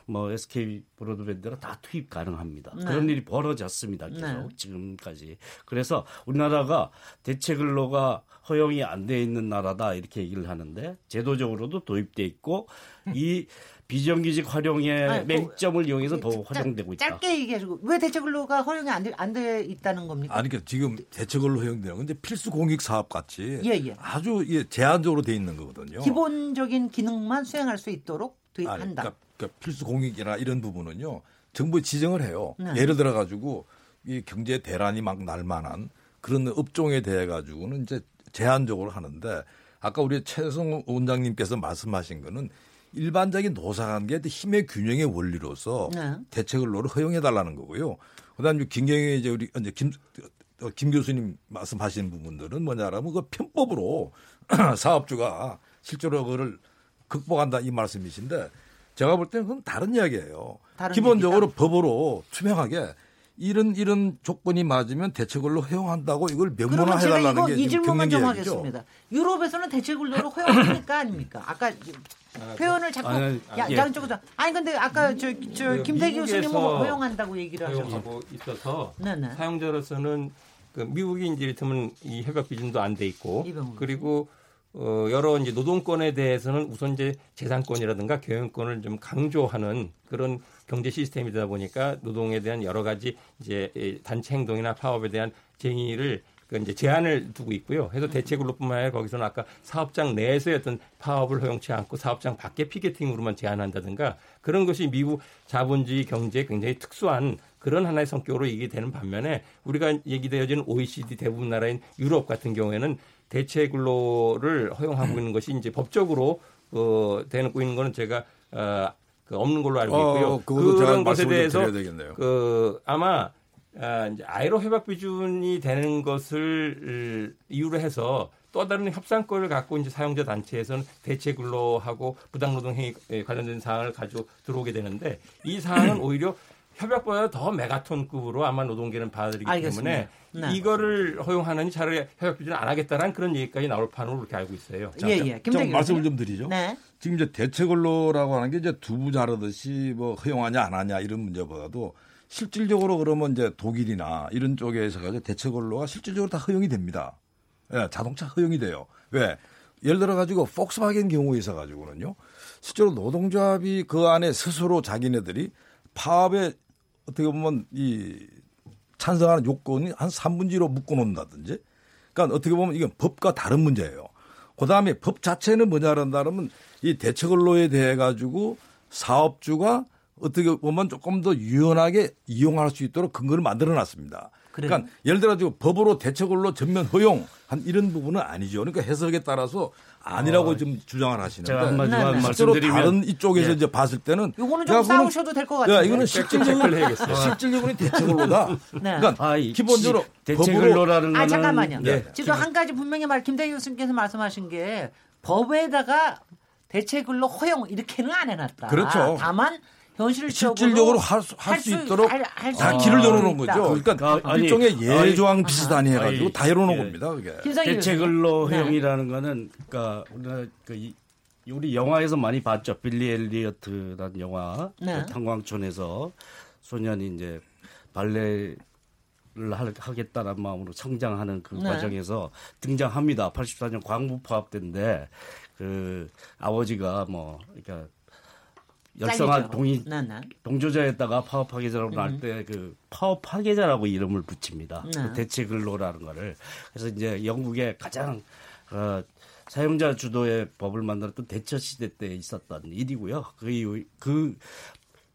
뭐 SK 브로드밴드가 다 투입 가능합니다. 네. 그런 일이 벌어졌습니다. 계속 네. 지금까지. 그래서 우리나라가 대체 근로가 허용이 안 돼 있는 나라다 이렇게 얘기를 하는데 제도적으로도 도입돼 있고 이 비정규직 활용의 아니, 그- 맹점을 이용해서 더 짜- 활용되고 있다. 짧게 얘기해주고 왜 대체 근로가 허용이 안돼 안 돼 있다는 겁니까? 아니 그러니까 지금 대체 근로 허용되는 건데 필수 공익 사업 같이 예, 예. 아주 예, 제한적으로 돼 있는 거거든요. 기본적인 기능만 수행할 수 있도록 아니, 도입한다. 그러니까, 그러니까 필수 공익이나 이런 부분은요. 정부 지정을 해요. 네. 예를 들어 가지고 이 경제 대란이 막 날 만한 그런 업종에 대해 가지고는 이제 제한적으로 하는데 아까 우리 최성 원장님께서 말씀하신 거는 일반적인 노사관계 힘의 균형의 원리로서 네. 대체 근로를 허용해 달라는 거고요. 그다음에 김경애 이제 우리 이제 김, 어, 김 교수님 말씀하시는 부분들은 뭐냐라면 그 편법으로 사업주가 실제로 그거를 극복한다 이 말씀이신데 제가 볼 때는 그건 다른 이야기예요. 다른 기본적으로 법으로 투명하게 이런 이런 조건이 맞으면 대책으로 허용한다고 이걸 명문화 해달라는 이거 게이 질문만 좀. 하겠습니다. 유럽에서는 대체 근로를 허용하니까 아닙니까? 아까 표현을 자꾸 아니, 아니, 야, 예. 양쪽으로 아니 근데 아까 저, 저그 김태기 교수님은 미국에서 허용한다고 얘기를 하셨죠. 허용하고 있어서 네네. 사용자로서는 그 미국이 이제 이를테면 이 협약 기준도 안 돼 있고 그리고 어 여러 이제 노동권에 대해서는 우선 이제 재산권이라든가 경영권을 좀 강조하는 그런 경제 시스템이다 보니까 노동에 대한 여러 가지 이제 이 단체 행동이나 파업에 대한 쟁의를 그 이제 제한을 두고 있고요. 해서 대체근로뿐만 아니라 거기서는 아까 사업장 내에서의 어떤 파업을 허용치 않고 사업장 밖에 피켓팅으로만 제한한다든가 그런 것이 미국 자본주의 경제에 굉장히 특수한 그런 하나의 성격으로 얘기 되는 반면에 우리가 얘기되어지는 OECD 대부분 나라인 유럽 같은 경우에는 대체 근로를 허용하고 있는 것이 이제 법적으로 어, 되고 있는 거는 제가 어, 그 없는 걸로 알고 있고요. 어, 그것도 제가 그런 것에 대해서. 그 아마 아, 이제 아이로 협약 비준이 되는 것을 이유로 해서 또 다른 협상권을 갖고 이제 사용자 단체에서는 대체 근로하고 부당노동 행위 관련된 사항을 가지고 들어오게 되는데 이 사항은 오히려 협약보다 더 메가톤급으로 아마 노동계는 받아들이기 알겠습니다. 때문에 네. 이거를 허용하느니 차라리 협약 비준을 안 하겠다라는 그런 얘기까지 나올 판으로 그렇게 알고 있어요. 자, 예, 자, 예. 좀 말씀을. 좀 드리죠. 네. 지금 이제 대체 근로라고 하는 게 이제 두부 자르듯이 뭐 허용하냐 안 하냐 이런 문제보다도 실질적으로 그러면 이제 독일이나 이런 쪽에서 가지고 대체 근로가 실질적으로 다 허용이 됩니다. 예, 자동차 허용이 돼요. 왜? 예를 들어 가지고 폭스바겐 경우에 있어 가지고는요. 실제로 노동조합이 그 안에 스스로 자기네들이 파업에 어떻게 보면 이 찬성하는 요건이 한 3분의 1로 묶어 놓는다든지. 그러니까 어떻게 보면 이건 법과 다른 문제예요. 그 다음에 법 자체는 뭐냐라면 이 대체근로에 대해 가지고 사업주가 어떻게 보면 조금 더 유연하게 이용할 수 있도록 근거를 만들어 놨습니다. 그래요? 그러니까 예를 들어 가지고 법으로 대체근로 전면 허용 한 이런 부분은 아니죠. 그러니까 해석에 따라서 아니라고 어, 좀 주장을 하시는데 제가 한마디만 네, 네. 실제로 말씀드리면 다른 이쪽에서 예. 이제 봤을 때는 요거는 야, 좀 싸우셔도 될 것 같아요. 야, 이거는 실질적으로 해야겠어요. 실질적으로 대체근로다. 네. 그러니까 아, 이 기본적으로 대체 법으로 근로라는 아 거는 잠깐만요. 네. 지금 한 가지 분명히 말 김대기 교수님께서 말씀하신 게 법에다가 대체 근로 허용 이렇게는 안 해놨다. 그렇죠. 다만 현실적으로 실질적으로 할수 할 수 있도록 할- 할 수 다 있도록 길을 열어놓은 있다. 거죠. 그러니까 아, 아니, 일종의 예조항 비슷하니 해가지고 아니, 다 열어놓은 예. 겁니다. 그게. 김상희 대체 교수님. 근로 네. 거는 그러니까 우리가 그 이- 우리 영화에서 많이 봤죠. 빌리 엘리어트라는 영화. 네. 그 탄광촌에서 소년이 이제 발레 하겠다는 마음으로 성장하는 그 네. 과정에서 등장합니다. 84년 광부 파업 때인데 그 아버지가 뭐 그러니까 열성한. 동이 네, 네. 동조자에다가 파업 파괴자라고 음. 날때그 파업 파괴자라고 이름을 붙입니다. 네. 그 대체 근로라는 거를 그래서 이제 영국의 가장 어, 사용자 주도의 법을 만들었던 대처 시대 때 있었던 일이고요. 그 이후 그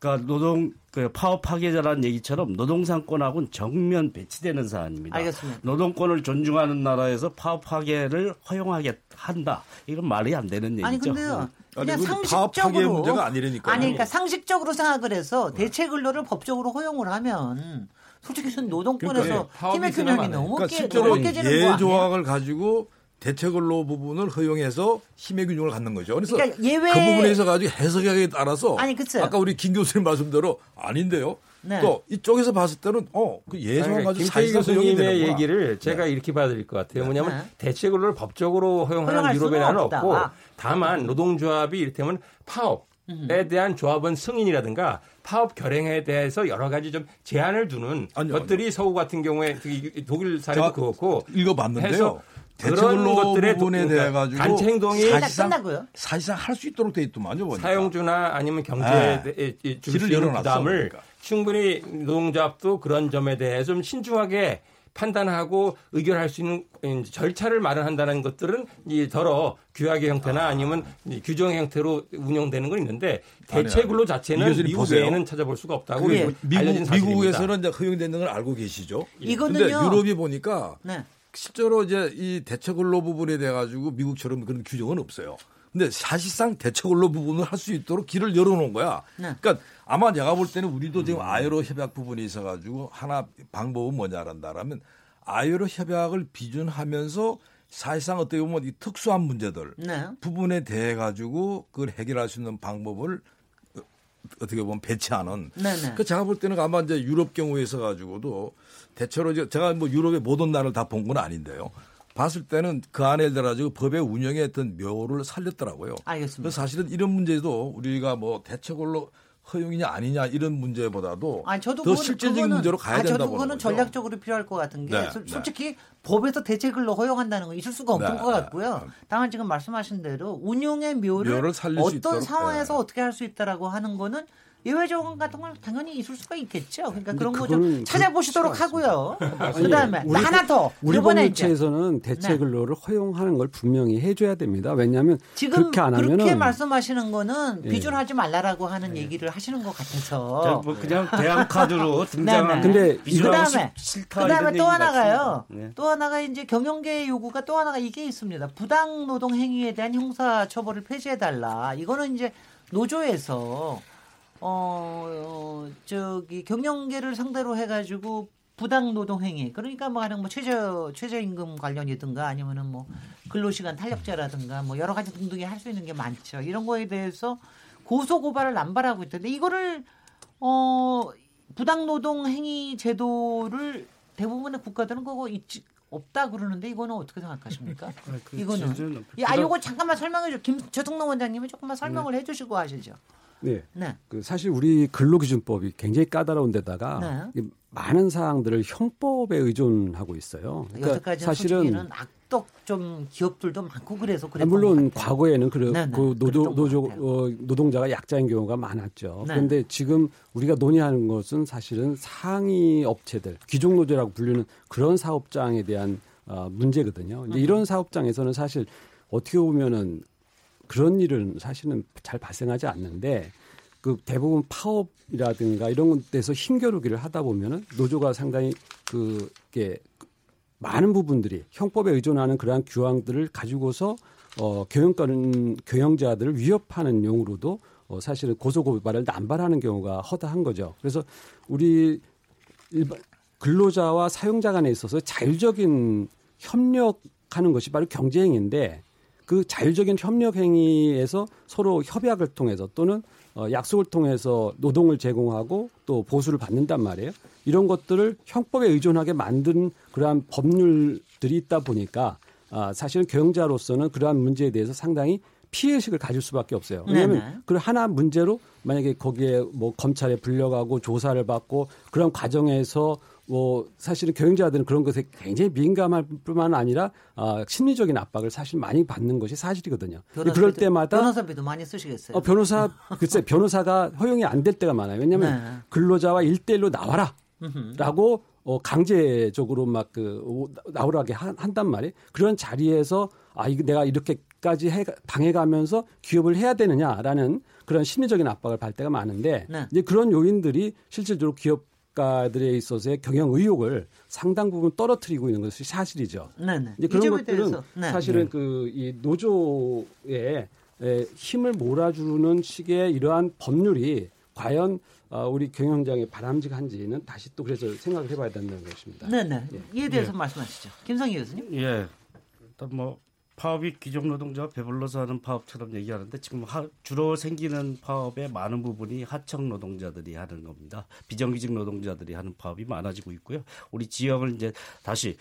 그러니까 노동 그 파업 파괴자라는 얘기처럼 노동상권하고는 정면 배치되는 사안입니다. 알겠습니다. 노동권을 존중하는 나라에서 파업 파괴를 허용하게 한다. 이건 말이 안 되는 얘기죠. 아니 근데요. 아니, 그냥 파괴의 상식적으로 문제가 아니라니까요. 아니 그러니까 상식적으로 생각을 해서 대체 근로를 법적으로 허용을 하면 솔직히 는 노동권에서 그러니까 파업이 힘의 균형이 너무 그러니까 깨, 실제로 너무 깨지는 거예 아니에요? 조항을 가지고 대체근로 부분을 허용해서 힘의 균형을 갖는 거죠. 그래서 그러니까 예외- 그 부분에서 가지고 해석하기에 따라서 아니, 그쵸. 아까 우리 김 교수님 말씀대로 아닌데요. 네. 또 이쪽에서 봤을 때는 어그 아니, 가지고 허용이 교수님의. 얘기를 제가 이렇게 봐드릴 것 같아요. 뭐냐면 네. 대체근로를 법적으로 허용하는 나라는 없다. 없고 다만 노동조합이 이를테면 파업 에 대한 조합원 승인이라든가 파업 결행에 대해서 여러 가지 좀 제한을 두는 아니요, 것들이 서구 같은 경우에 특히 독일 사례도 자, 그렇고 읽어봤는데요. 그런 대체근로 것들의 부분에 도- 대해 그러니까 가지고 단체 행동이 사실상 끝나고요. 사실상 할 수 있도록 돼 있더만요. 보니까. 사용주나 아니면 네. 경제에 길을 줄수 있는 열어놨어, 부담을 그러니까. 충분히 노동조합도 그런 점에 대해 좀 신중하게 판단하고 의결할 수 있는 이제 절차를 마련한다는 것들은 이 더러 규약의 형태나 아니면 이 규정의 형태로 운영되는 건 있는데 대체 근로 이 자체는 미국. 외에는 찾아볼 수가 없다고 그게 알려진 미국, 사실입니다. 미국에서는 이제 허용되는 걸 알고 계시죠. 이거는요. 근데 유럽이 보니까 네. 실제로 이제 이 대체 근로 부분에 대해 가지고 미국처럼 그런 규정은 없어요. 근데 사실상 대체 근로 부분을 할 수 있도록 길을 열어놓은 거야. 네. 그러니까 아마 내가 볼 때는 우리도 지금 아이로 협약 부분이 있어가지고 하나 방법은 뭐냐란다라면 아이로 협약을 비준하면서 사실상 어떻게 보면 이 특수한 문제들 네. 부분에 대해 가지고 그걸 해결할 수 있는 방법을 어, 어떻게 보면 배치하는. 네 네. 그 제가 볼 때는 아마 이제 유럽 경우에 있어 가지고도 대체로 제가 뭐 유럽의 모든 나라를 다 본 건 아닌데요. 봤을 때는 그 안에 들어가지고 법의 운영에 어떤 묘를 살렸더라고요. 알겠습니다. 사실은 이런 문제도 우리가 뭐 대체걸로 허용이냐 아니냐 이런 문제보다도 아니 저도 더 그거는- 실질적인 그거는- 문제로 가야 아, 된다고 저도 그거는 거죠. 전략적으로 필요할 것 같은 게 네, 솔- 네. 솔직히 법에서 대체근로 허용한다는 건 있을 수가 없는 네, 것 네, 같고요. 네. 다만 지금 말씀하신 대로 운용의 묘를, 묘를 어떤 상황에서 네. 어떻게 할 수 있다라고 하는 거는 예외 조건 같은 건 당연히 있을 수가 있겠죠. 그러니까 그런 거좀 그거는 찾아보시도록 하고요. 그다음에 우리 하나 더 우리 이번에 이제 법률체에서는 대체 네. 근로를 허용하는 걸 분명히 해줘야 됩니다. 왜냐하면 지금 그렇게 안 그렇게 하면은 말씀하시는 거는 예. 비준하지 말라라고 하는 네. 얘기를 하시는 것 자, 같아서. 뭐 그냥 대항 카드로 등장한 네네. 근데 비준하고 그다음에 그다음에 또 하나가요. 네. 또 하나가 이제 경영계 요구가 또 하나가 이게 있습니다. 부당 노동 행위에 대한 형사 처벌을 폐지해 달라. 이거는 이제 노조에서 어, 어 저기 경영계를 상대로 해 가지고 부당 노동 행위 그러니까 뭐 하는 뭐 최저 최저임금 관련이든가 아니면은 뭐 근로시간 탄력제라든가 뭐 여러 가지 등등이 할 수 있는 게 많죠. 이런 거에 대해서 고소 고발을 남발하고 있던데 이거를 어 부당 노동 행위 제도를 대부분의 국가들은 그거 있지 없다 그러는데 이거는 어떻게 생각하십니까? 그 이거는 야, 요거 잠깐만 설명해 줘. 김 최동록 원장님이 조금만 설명을 해 주시고 하시죠. 네. 네. 그 사실 우리 근로기준법이 굉장히 까다로운 데다가 네. 이 많은 사항들을 형법에 의존하고 있어요. 그러니까 여태까지 사실은 악덕 좀 기업들도 많고 그래서 아, 그랬던 물론. 과거에는 그, 네, 네. 그 노조, 노조. 어, 노동자가 약자인 경우가 많았죠. 네. 그런데 지금 우리가 논의하는 것은 사실은 상위 업체들, 귀족 노조라고 불리는 그런 사업장에 대한 어, 문제거든요. 음. 이제 이런 사업장에서는 사실 어떻게 보면은 그런 일은 사실은 잘 발생하지 않는데 그 대부분 파업이라든가 이런 데서 힘겨루기를 하다 보면은 노조가 상당히 그게 많은 부분들이 형법에 의존하는 그러한 규항들을 가지고서 어 교영권 교영자들을 위협하는 용으로도 어 사실은 고소 고발을 남발하는 경우가 허다한 거죠. 그래서 우리 일반 근로자와 사용자 간에 있어서 자율적인 협력하는 것이 바로 경제행위인데 그 자율적인 협력 행위에서 서로 협약을 통해서 또는 어, 약속을 통해서 노동을 제공하고 또 보수를 받는단 말이에요. 이런 것들을 형법에 의존하게 만든 그러한 법률들이 있다 보니까 아, 사실은 경영자로서는 그러한 문제에 대해서 상당히 피해의식을 가질 수밖에 없어요. 왜냐하면 네네. 그 하나 문제로 만약에 거기에 뭐 검찰에 불려가고 조사를 받고 그런 과정에서 뭐 사실은 경영자들은 그런 것에 굉장히 민감할 뿐만 아니라 아, 심리적인 압박을 사실 많이 받는 것이 사실이거든요. 그럴 때마다 변호사비도 많이 쓰시겠어요. 어, 변호사 글쎄 변호사가 허용이 안 될 때가 많아요. 왜냐하면 네. 근로자와 일대일로 나와라. 음흠. 라고 어, 강제적으로 막 그 나오라게 한, 한단 말이에요. 그런 자리에서 아 이거 내가 이렇게까지 해, 당해가면서 기업을 해야 되느냐라는 그런 심리적인 압박을 받을 때가 많은데 네. 이제 그런 요인들이 실질적으로 기업 가들에 있어서의 경영 의욕을 상당 부분 떨어뜨리고 있는 것이 사실이죠. 네네. 이제 이 그런 것들은 네. 사실은 그 이 노조에 에, 힘을 몰아주는 식의 이러한 법률이 과연 어, 우리 경영장에 바람직한지는 다시 또 그래서 생각을 해봐야 된다는 것입니다. 네네. 예. 이에 대해서 예. 말씀하시죠. 김성희 교수님. 예. 일단 뭐 파업이 기존 노동자와 배불러서 하는 파업처럼 얘기하는데 지금 하, 주로 생기는 파업의 많은 부분이 하청 노동자들이 하는 겁니다. 비정규직 노동자들이 하는 파업이 많아지고 있고요. 우리 지역을 이제 다시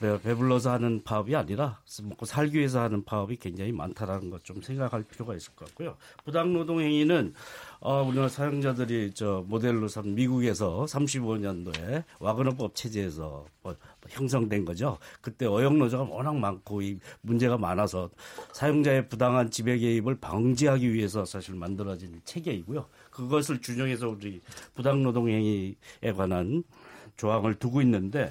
배- 배불러서 하는 파업이 아니라 먹고 살기 위해서 하는 파업이 굉장히 많다라는 것 좀 생각할 필요가 있을 것 같고요. 부당 노동 행위는 어, 우리나라 사용자들이 저 모델로 삼 미국에서 35년도에 와그너법 체제에서 뭐 형성된 거죠. 그때 어용 노조가 워낙 많고 이 문제가 많아서 사용자의 부당한 지배 개입을 방지하기 위해서 사실 만들어진 체계이고요. 그것을 준용해서 우리 부당 노동 행위에 관한 조항을 두고 있는데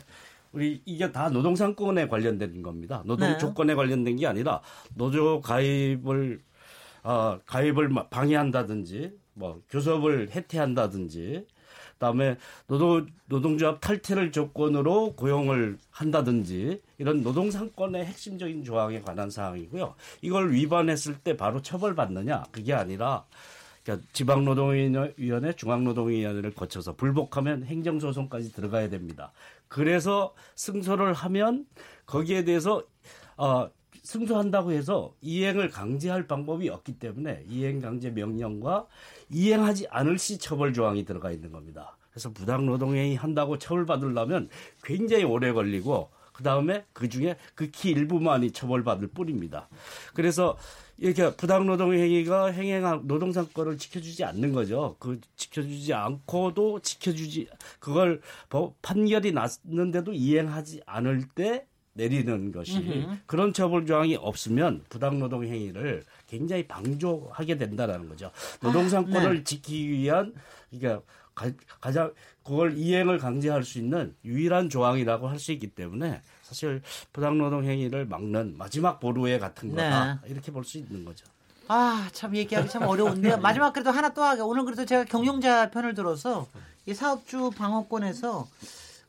우리 이게 다 노동 상권에 관련된 겁니다. 노동 네. 조건에 관련된 게 아니라 노조 가입을 아, 가입을 막 방해한다든지 뭐 교섭을 해태한다든지 그다음에 노동 노동조합 탈퇴를 조건으로 고용을 한다든지 이런 노동 상권의 핵심적인 조항에 관한 사항이고요. 이걸 위반했을 때 바로 처벌받느냐 그게 아니라 그러니까 지방노동위원회, 중앙노동위원회를 거쳐서 불복하면 행정소송까지 들어가야 됩니다. 그래서 승소를 하면 거기에 대해서 어, 승소한다고 해서 이행을 강제할 방법이 없기 때문에 이행 강제 명령과 이행하지 않을 시 처벌 조항이 들어가 있는 겁니다. 그래서 부당 노동행위 한다고 처벌받으려면 굉장히 오래 걸리고 그 다음에 그 중에 극히 일부만이 처벌받을 뿐입니다. 그래서 이렇게 부당 노동 행위가 행행한 노동상권을 지켜주지 않는 거죠. 그 지켜주지 않고도 지켜주지 그걸 법- 판결이 났는데도 이행하지 않을 때 내리는 것이. 그런 처벌 조항이 없으면 부당 노동 행위를 굉장히 방조하게 된다라는 거죠. 노동상권을 아, 네. 지키기 위한 그러니까 가, 가장 그걸 이행을 강제할 수 있는 유일한 조항이라고 할 수 있기 때문에 사실 부당 노동 행위를 막는 마지막 보루에 같은 거다 이렇게 볼 수 있는 거죠. 아, 참 얘기하기 참 어려운데요. 마지막 그래도 하나 또 하게. 오늘 그래도 제가 경영자 편을 들어서 이 사업주 방어권에서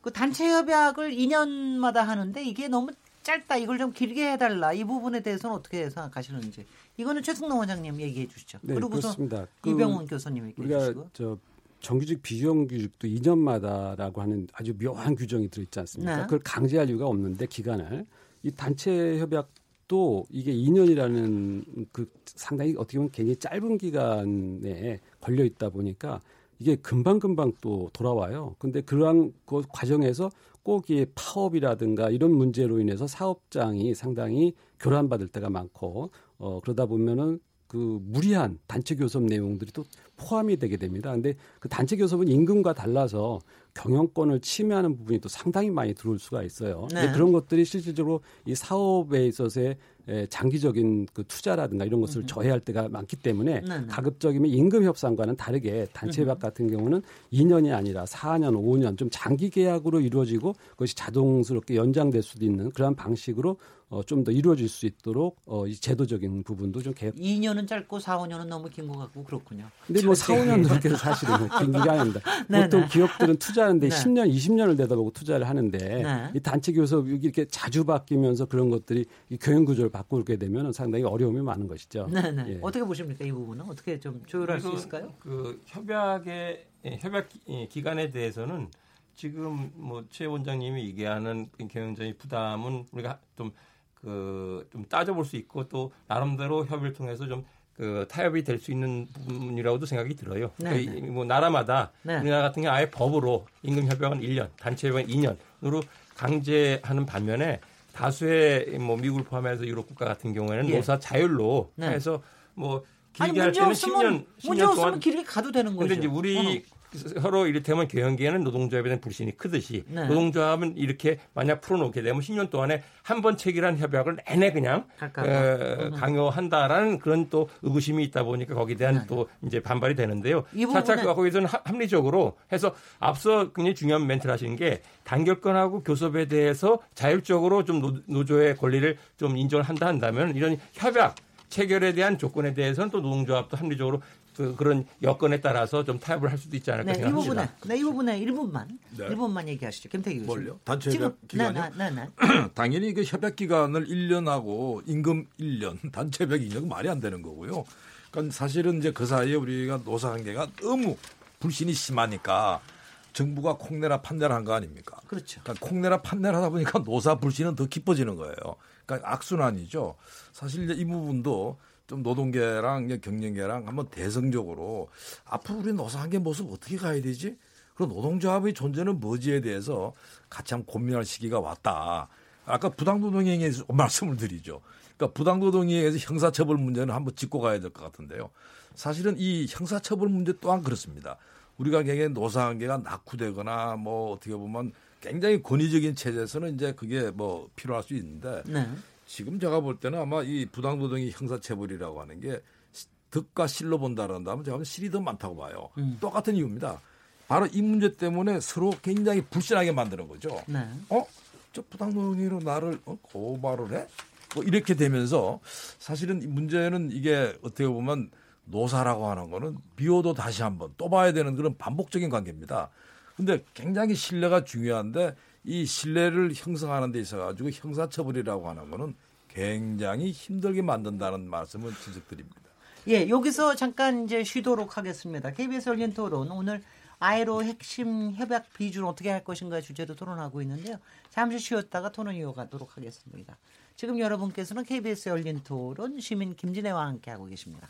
그 단체 협약을 2년마다 하는데 이게 너무 짧다. 이걸 좀 길게 해달라. 이 부분에 대해서는 어떻게 생각하시는지. 이거는 최승동 원장님 얘기해 주시죠. 네, 그리고서 그렇습니다. 그 이병훈 교수님 얘기해 우리가 주시고. 저 정규직 비정규직도 2년마다라고 하는 아주 묘한 규정이 들어있지 않습니까? 네. 그걸 강제할 이유가 없는데 기간을 이 단체 협약도 이게 2년이라는 그 상당히 어떻게 보면 굉장히 짧은 기간에 걸려 있다 보니까 이게 금방금방 또 돌아와요. 근데 그러한 그 과정에서 꼭 이 파업이라든가 이런 문제로 인해서 사업장이 상당히 교란받을 때가 많고 어 그러다 보면은 그 무리한 단체 교섭 내용들이 또 포함이 되게 됩니다. 근데 그 단체 교섭은 임금과 달라서 경영권을 침해하는 부분이 또 상당히 많이 들어올 수가 있어요. 네. 그런 것들이 실질적으로 이 사업에 있어서의 에, 장기적인 그 투자라든가 이런 것을 저해할 때가 많기 때문에 네, 네. 가급적이면 임금 협상과는 다르게 단체 협약 같은 경우는 2년이 아니라 4년, 5년 좀 장기 계약으로 이루어지고 그것이 자동스럽게 연장될 수도 있는 그러한 방식으로 어, 좀 더 이루어질 수 있도록 어, 이 제도적인 부분도 좀 개혁. 2년은 짧고 4, 5년은 너무 긴 것 같고 그렇군요. 근데 뭐 4, 5년도 그렇게 사실은 긴 기간입니다. 네, 보통 네. 기업들은 투자하는데 네. 10년, 20년을 내다보고 투자를 하는데 네. 이 단체 교섭이 이렇게 자주 바뀌면서 그런 것들이 이 경영 구조를 바꾸게 되면 상당히 어려움이 많은 것이죠. 네 네. 예. 어떻게 보십니까 이 부분은 어떻게 좀 조율할 수 있을까요? 그 협약의 예, 협약 기- 예, 기간에 대해서는 지금 뭐 최 원장님이 얘기하는 그 경영자의 부담은 우리가 좀 그 좀 따져볼 수 있고 또 나름대로 협의를 통해서 좀 그 타협이 될 수 있는 부분이라고도 생각이 들어요. 네, 그러니까 네. 이- 뭐 나라마다 네. 우리나라 같은 경우 아예 법으로 임금 협약은 1년, 단체 협약은 2년으로 강제하는 반면에 다수의 뭐 미국을 포함해서 유럽 국가 같은 경우에는 예. 노사 자율로 네. 해서 뭐 아니 길게 할 문제 때는 없으면 10년, 10년 문제 동안 없으면 길게 가도 되는 거죠. 근데 이제 우리 어. 서로 이를테면 경영계에는 노동조합에 대한 불신이 크듯이 네. 노동조합은 이렇게 만약 풀어놓게 되면 10년 동안에 한 번 체결한 협약을 내내 그냥. 에, 음. 강요한다라는 그런 또 의구심이 있다 보니까 거기에 대한 또 이제 반발이 되는데요. 네. 이 차차 거기서는 하- 합리적으로 해서 앞서 굉장히 중요한 멘트를 하신 게 단결권하고 교섭에 대해서 자율적으로 좀 노- 노조의 권리를 좀 인정을 한다 한다면 이런 협약 체결에 대한 조건에 대해서는 또 노동조합도 합리적으로 그, 그런 여건에 따라서 좀 타협을 할 수도 있지 않을까 네, 이 생각합니다. 부분에, 네, 이 부분에 1분만, 네. 1분만 얘기하시죠. 김태기 교수님. 뭘요? 단체 협약 기간이요? 네, 네, 네, 네. 당연히 그 협약 기간을 1년하고 임금 1년, 단체 협약 2년 말이 안 되는 거고요. 그러니까 사실은 이제 그 사이에 우리가 노사 관계가 너무 불신이 심하니까 정부가 콩내라 판내라 한 거 아닙니까? 그렇죠. 그러니까 콩내라 판내라 하다 보니까 노사 불신은 더 깊어지는 거예요. 그러니까 악순환이죠. 사실 이제 이 부분도 좀 노동계랑 경영계랑 한번 대성적으로 앞으로 우리 노사 관계 모습 어떻게 가야 되지? 그리고 노동조합의 존재는 뭐지에 대해서 같이 한번 고민할 시기가 왔다. 아까 부당노동행위에 대해서 말씀을 드리죠. 그러니까 부당노동행위에 대해서 형사처벌 문제는 한번 짚고 가야 될 것 같은데요. 사실은 이 형사처벌 문제 또한 그렇습니다. 우리가 굉장히 노사관계가 낙후되거나 뭐 어떻게 보면 굉장히 권위적인 체제에서는 이제 그게 뭐 필요할 수 있는데 네. 지금 제가 볼 때는 아마 이 부당노동의 형사처벌이라고 하는 게 시- 득과 실로 본다는다면 제가 보면 실이 더 많다고 봐요. 음. 똑같은 이유입니다. 바로 이 문제 때문에 서로 굉장히 불신하게 만드는 거죠. 네. 어? 저 부당노동으로 나를 어? 고발을 해? 뭐 이렇게 되면서 사실은 이 문제는 이게 어떻게 보면 노사라고 하는 거는 비워도 다시 한번 또 봐야 되는 그런 반복적인 관계입니다. 근데 굉장히 신뢰가 중요한데 이 신뢰를 형성하는 데 있어 가지고 형사처벌이라고 하는 거는 굉장히 힘들게 만든다는 말씀을 지적드립니다. 예, 여기서 잠깐 이제 쉬도록 하겠습니다. KBS 열린 토론 오늘 아이로 핵심 협약 비준 어떻게 할 것인가 주제로 토론하고 있는데요. 잠시 쉬었다가 토론 이어가도록 하겠습니다. 지금 여러분께서는 KBS 열린 토론 시민 김진애와 함께하고 계십니다.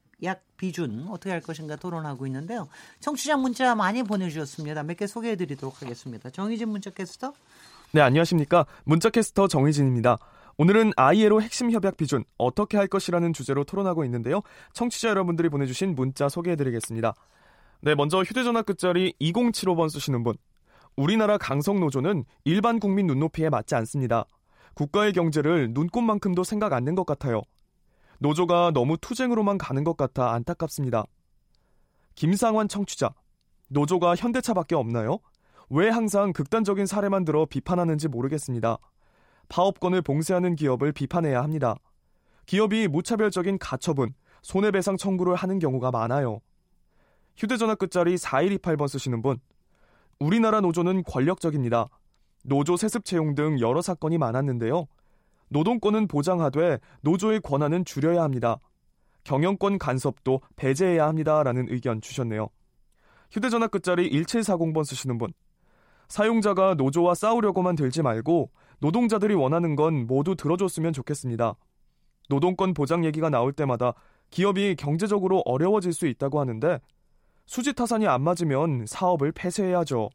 약 비준 어떻게 할 것인가 토론하고 있는데요. 청취자 문자 많이 보내주셨습니다. 몇 개 소개해드리도록 하겠습니다. 정희진 문자캐스터. 네, 안녕하십니까. 문자캐스터 정희진입니다. 오늘은 아이에로 핵심 협약 비준 어떻게 할 것이라는 주제로 토론하고 있는데요. 청취자 여러분들이 보내주신 문자 소개해드리겠습니다. 네, 먼저 휴대전화 끝자리 2075번 쓰시는 분. 우리나라 강성노조는 일반 국민 눈높이에 맞지 않습니다. 국가의 경제를 눈꽃만큼도 생각 안낸것 같아요. 노조가 너무 투쟁으로만 가는 것 같아 안타깝습니다. 김상환 청취자. 노조가 현대차밖에 없나요? 왜 항상 극단적인 사례만 들어 비판하는지 모르겠습니다. 파업권을 봉쇄하는 기업을 비판해야 합니다. 기업이 무차별적인 가처분, 손해배상 청구를 하는 경우가 많아요. 휴대전화 끝자리 4128번 쓰시는 분. 우리나라 노조는 권력적입니다. 노조 세습 채용 등 여러 사건이 많았는데요. 노동권은 보장하되 노조의 권한은 줄여야 합니다. 경영권 간섭도 배제해야 합니다라는 의견 주셨네요. 휴대전화 끝자리 1740번 쓰시는 분. 사용자가 노조와 싸우려고만 들지 말고 노동자들이 원하는 건 모두 들어줬으면 좋겠습니다. 노동권 보장 얘기가 나올 때마다 기업이 경제적으로 어려워질 수 있다고 하는데 수지 타산이 안 맞으면 사업을 폐쇄해야죠.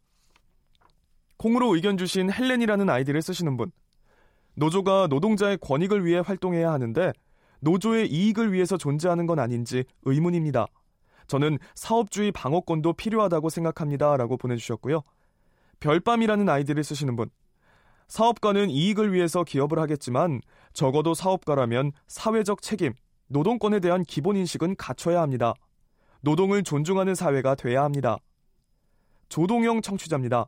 콩으로 의견 주신 헬렌이라는 아이디를 쓰시는 분. 노조가 노동자의 권익을 위해 활동해야 하는데 노조의 이익을 위해서 존재하는 건 아닌지 의문입니다. 저는 사업주의 방어권도 필요하다고 생각합니다. 라고 보내주셨고요. 별밤이라는 아이디를 쓰시는 분. 사업가는 이익을 위해서 기업을 하겠지만 적어도 사업가라면 사회적 책임, 노동권에 대한 기본인식은 갖춰야 합니다. 노동을 존중하는 사회가 돼야 합니다. 조동영 청취자입니다.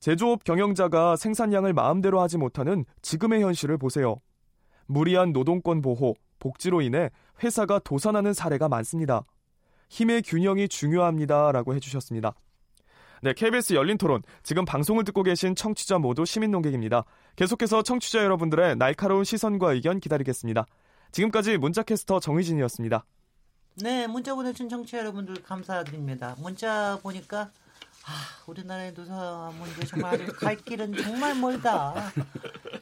제조업 경영자가 생산량을 마음대로 하지 못하는 지금의 현실을 보세요. 무리한 노동권 보호, 복지로 인해 회사가 도산하는 사례가 많습니다. 힘의 균형이 중요합니다. 라고 해주셨습니다. 네, KBS 열린 토론. 지금 방송을 듣고 계신 청취자 모두 시민 농객입니다. 계속해서 청취자 여러분들의 날카로운 시선과 의견 기다리겠습니다. 지금까지 문자캐스터 정희진이었습니다. 네, 문자 보내준 청취자 여러분들 감사드립니다. 문자 보니까 아, 우리나라의 노사 문제 정말 갈 길은 정말 멀다.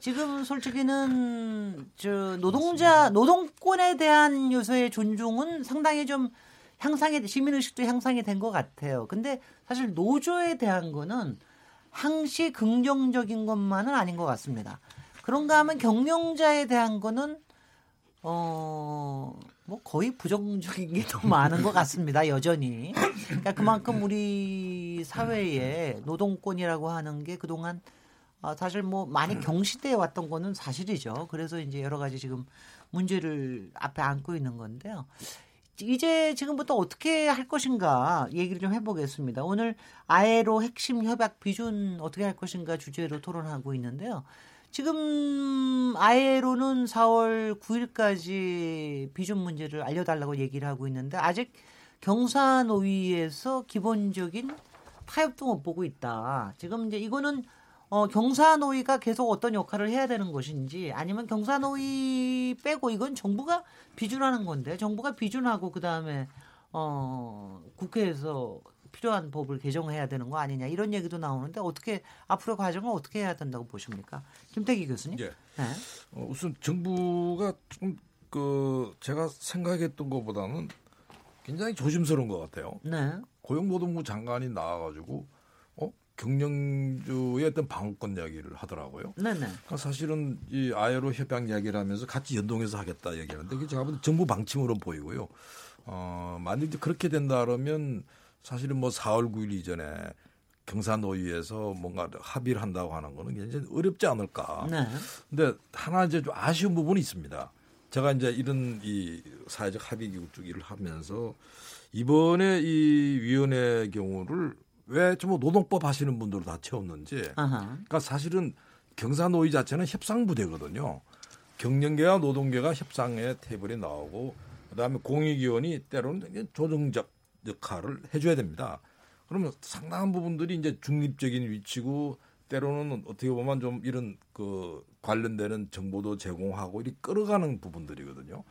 지금 솔직히는 저 노동자 노동권에 대한 요소의 존중은 상당히 좀 향상이 시민 의식도 향상이 된 것 같아요. 근데 사실 노조에 대한 거는 항시 긍정적인 것만은 아닌 것 같습니다. 그런가 하면 경영자에 대한 거는 어, 뭐 거의 부정적인 게 더 많은 것 같습니다. 여전히. 그러니까 그만큼 우리 사회에 노동권이라고 하는 게 그동안 어, 사실 뭐 많이 경시돼 왔던 거는 사실이죠. 그래서 이제 여러 가지 지금 문제를 앞에 안고 있는 건데요. 이제 지금부터 어떻게 할 것인가 얘기를 좀 해보겠습니다. 오늘 아에로 핵심 협약 비준 어떻게 할 것인가 주제로 토론하고 있는데요. 지금 아에로는 4월 9일까지 비준 문제를 알려달라고 얘기를 하고 있는데 아직 경사노위에서 기본적인 타협도 못 보고 있다. 지금 이제 이거는 어, 경사노위가 계속 어떤 역할을 해야 되는 것인지 아니면 경사노위 빼고 이건 정부가 비준하는 건데 정부가 비준하고 그 다음에 어, 국회에서 필요한 법을 개정해야 되는 거 아니냐 이런 얘기도 나오는데 어떻게 앞으로 과정을 어떻게 해야 된다고 보십니까, 김태기 교수님? 예. 네. 어, 우선 정부가 좀 그 제가 생각했던 것보다는 굉장히 조심스러운 것 같아요. 네. 고용노동부 장관이 나와가지고 어 경영주의 어떤 방어권 이야기를 하더라고요. 네네. 그러니까 사실은 이 아예로 협약 이야기를 하면서 같이 연동해서 하겠다 얘기하는데 그게 제가 보는 정부 방침으로 보이고요. 어 만약 그렇게 된다 그러면 사실은 뭐 4월 9일 이전에 경사노위에서 뭔가 합의를 한다고 하는 거는 굉장히 어렵지 않을까. 네. 근데 하나 이제 좀 아쉬운 부분이 있습니다. 제가 이제 이런 이 사회적 합의 기구 쪽 일을 하면서 이번에 이 위원회 경우를 왜좀 노동법 하시는 분들로 다 채웠는지. 아하. 그러니까 사실은 경사노위 자체는 협상 부대거든요. 경영계와 노동계가 협상의 테이블에 나오고 그다음에 공익위원이 때로는 조정적 역할을 해줘야 됩니다. 그러면 상당한 부분들이 이제 중립적인 위치고 때로는 어떻게 보면 좀 이런 그 관련되는 정보도 제공하고 이렇게 끌어가는 부분들이거든요.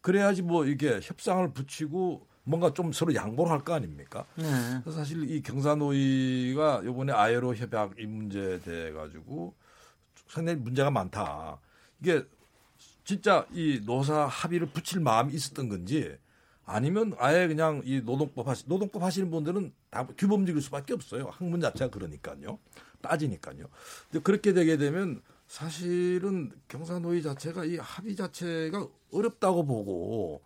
그래야지 뭐 이게 협상을 붙이고 뭔가 좀 서로 양보를 할 거 아닙니까? 네. 그래서 사실 이 경사노위가 이번에 아예로 협약 이 문제에 대해 가지고 상당히 문제가 많다. 이게 진짜 이 노사 합의를 붙일 마음이 있었던 건지 아니면 아예 그냥 이 노동법 하시 노동법 하시는 분들은 다 규범적일 수밖에 없어요. 학문 자체가 그러니까요. 따지니까요. 근데 그렇게 되게 되면 사실은 경사노위 자체가 이 합의 자체가 어렵다고 보고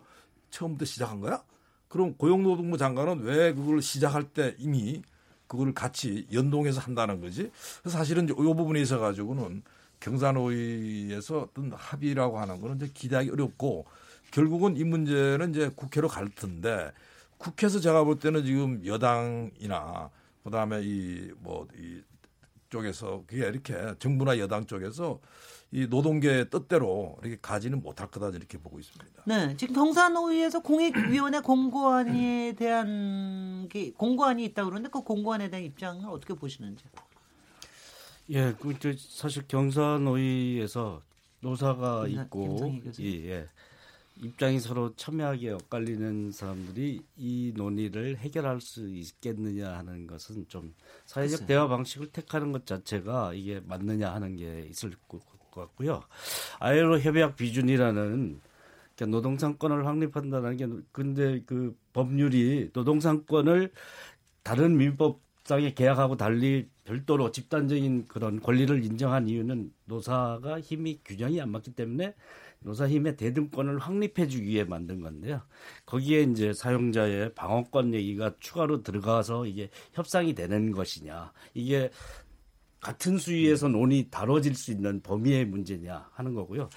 처음부터 시작한 거야? 그럼 고용노동부 장관은 왜 그걸 시작할 때 이미 그걸 같이 연동해서 한다는 거지? 그래서 사실은 이 부분에 있어 가지고는 경사노위에서 어떤 합의라고 하는 거는 이제 기대하기 어렵고 결국은 이 문제는 이제 국회로 갈 텐데 국회에서 제가 볼 때는 지금 여당이나 그다음에 이 뭐 이 쪽에서 그게 이렇게 정부나 여당 쪽에서 이 노동계 뜻대로 이렇게 가지는 못할 거다 이렇게 보고 있습니다. 네, 지금 경사노위에서 공익위원회 공고안에 대한 게 공고안이 있다 고 그러는데 그 공고안에 대한 입장을 어떻게 보시는지? 예, 그 사실 경사노위에서 노사가 김- 있고. 예, 예. 입장이 서로 첨예하게 엇갈리는 사람들이 이 논의를 해결할 수 있겠느냐 하는 것은 좀 사회적 글쎄요. 대화 방식을 택하는 것 자체가 이게 맞느냐 하는 게 있을 것 같고요. 아이로 협약 비준이라는 그러니까 노동상권을 확립한다는 게 근데 그 법률이 노동상권을 다른 민법상의 계약하고 달리 별도로 집단적인 그런 권리를 인정한 이유는 노사가 힘이 균형이 안 맞기 때문에 노사 힘의 대등권을 확립해 주기 위해 만든 건데요. 거기에 이제 사용자의 방어권 얘기가 추가로 들어가서 이게 협상이 되는 것이냐. 이게 같은 수위에서 논의 다뤄질 수 있는 범위의 문제냐 하는 거고요.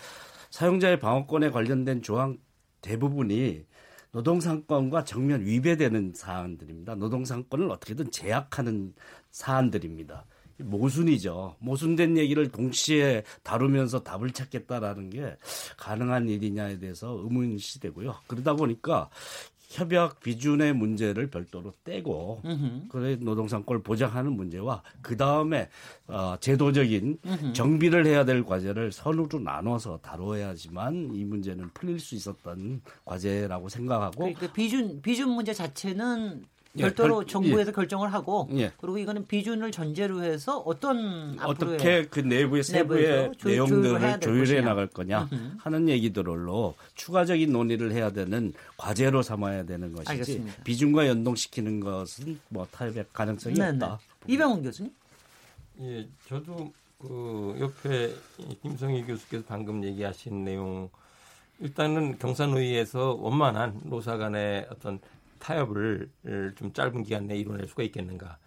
사용자의 방어권에 관련된 조항 대부분이 노동상권과 정면 위배되는 사안들입니다. 노동상권을 어떻게든 제약하는 사안들입니다. 모순이죠. 모순된 얘기를 동시에 다루면서 답을 찾겠다라는 게 가능한 일이냐에 대해서 의문시 되고요. 그러다 보니까 협약 비준의 문제를 별도로 떼고 그래 노동상권을 보장하는 문제와 그 다음에 어, 제도적인 정비를 해야 될 과제를 선으로 나눠서 다뤄야지만 이 문제는 풀릴 수 있었던 과제라고 생각하고 그러니까 비준 비준 문제 자체는 예, 별도로 별- 정부에서 결정을 하고 예. 그리고 이거는 비준을 전제로 해서 어떤 어떻게 그 내부의 세부의 해야 내용들을 될 조율해 것이냐. 나갈 거냐 음흠. 하는 얘기들로 추가적인 논의를 해야 되는 과제로 삼아야 되는 것이지 알겠습니다. 비중과 연동시키는 것은 뭐 타협의 가능성이 네, 없다. 네. 이병훈 교수님. 예, 저도 그 옆에 이 김성희 교수께서 방금 얘기하신 내용 일단은 경산의회에서 원만한 노사 간의 어떤 타협을 좀 짧은 기간 내에 이뤄낼 수가 있겠는가.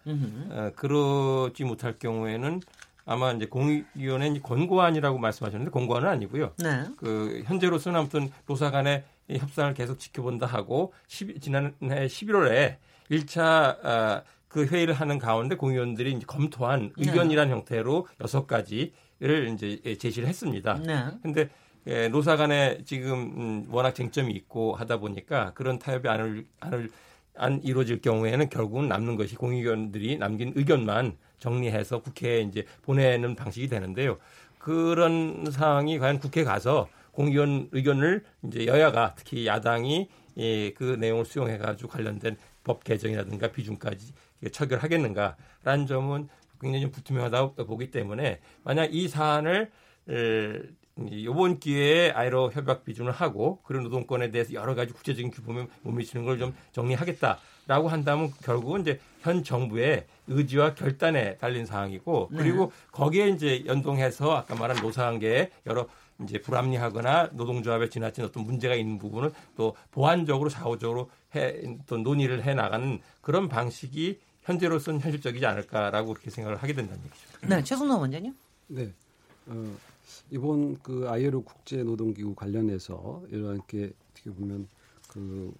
어, 그러지 못할 경우에는 아마 이제 공익위원회 이제 권고안이라고 말씀하셨는데 권고안은 아니고요. 네. 그 현재로서는 아무튼 노사 간의 이 협상을 계속 지켜본다 하고 10, 지난해 11월에 1차 아, 그 회의를 하는 가운데 공의원들이 이제 검토한 네. 의견이란 형태로 여섯 가지를 이제 제시를 했습니다. 네. 근데 예, 노사 간에 지금 음, 워낙 쟁점이 있고 하다 보니까 그런 타협이 안을 안을 안 이루어질 경우에는 결국은 남는 것이 공의위원들이 남긴 의견만 정리해서 국회에 이제 보내는 방식이 되는데요. 그런 상황이 과연 국회에 가서 공의원 의견을 이제 여야가 특히 야당이 예, 그 내용을 수용해 가지고 관련된 법 개정이라든가 비준까지 처결하겠는가라는 점은 굉장히 좀 불투명하다고 보기 때문에 만약 이 사안을 에, 이번 기회에 아이로 협약 비준을 하고 그런 노동권에 대해서 여러 가지 국제적인 규범에 못 미치는 걸 좀 정리하겠다라고 한다면 결국은 이제 현 정부의 의지와 결단에 달린 사항이고 네. 그리고 거기에 이제 연동해서 아까 말한 노사관계에 여러 이제 불합리하거나 노동조합에 지나친 어떤 문제가 있는 부분을 또 보완적으로 사후적으로 해, 또 논의를 해 나가는 그런 방식이 현재로서는 현실적이지 않을까라고 그렇게 생각을 하게 된다는 얘기죠. 네, 최순호 원장님. 네. 어, 이번 그 ILO 국제 노동기구 관련해서 이렇게 어떻게 보면 그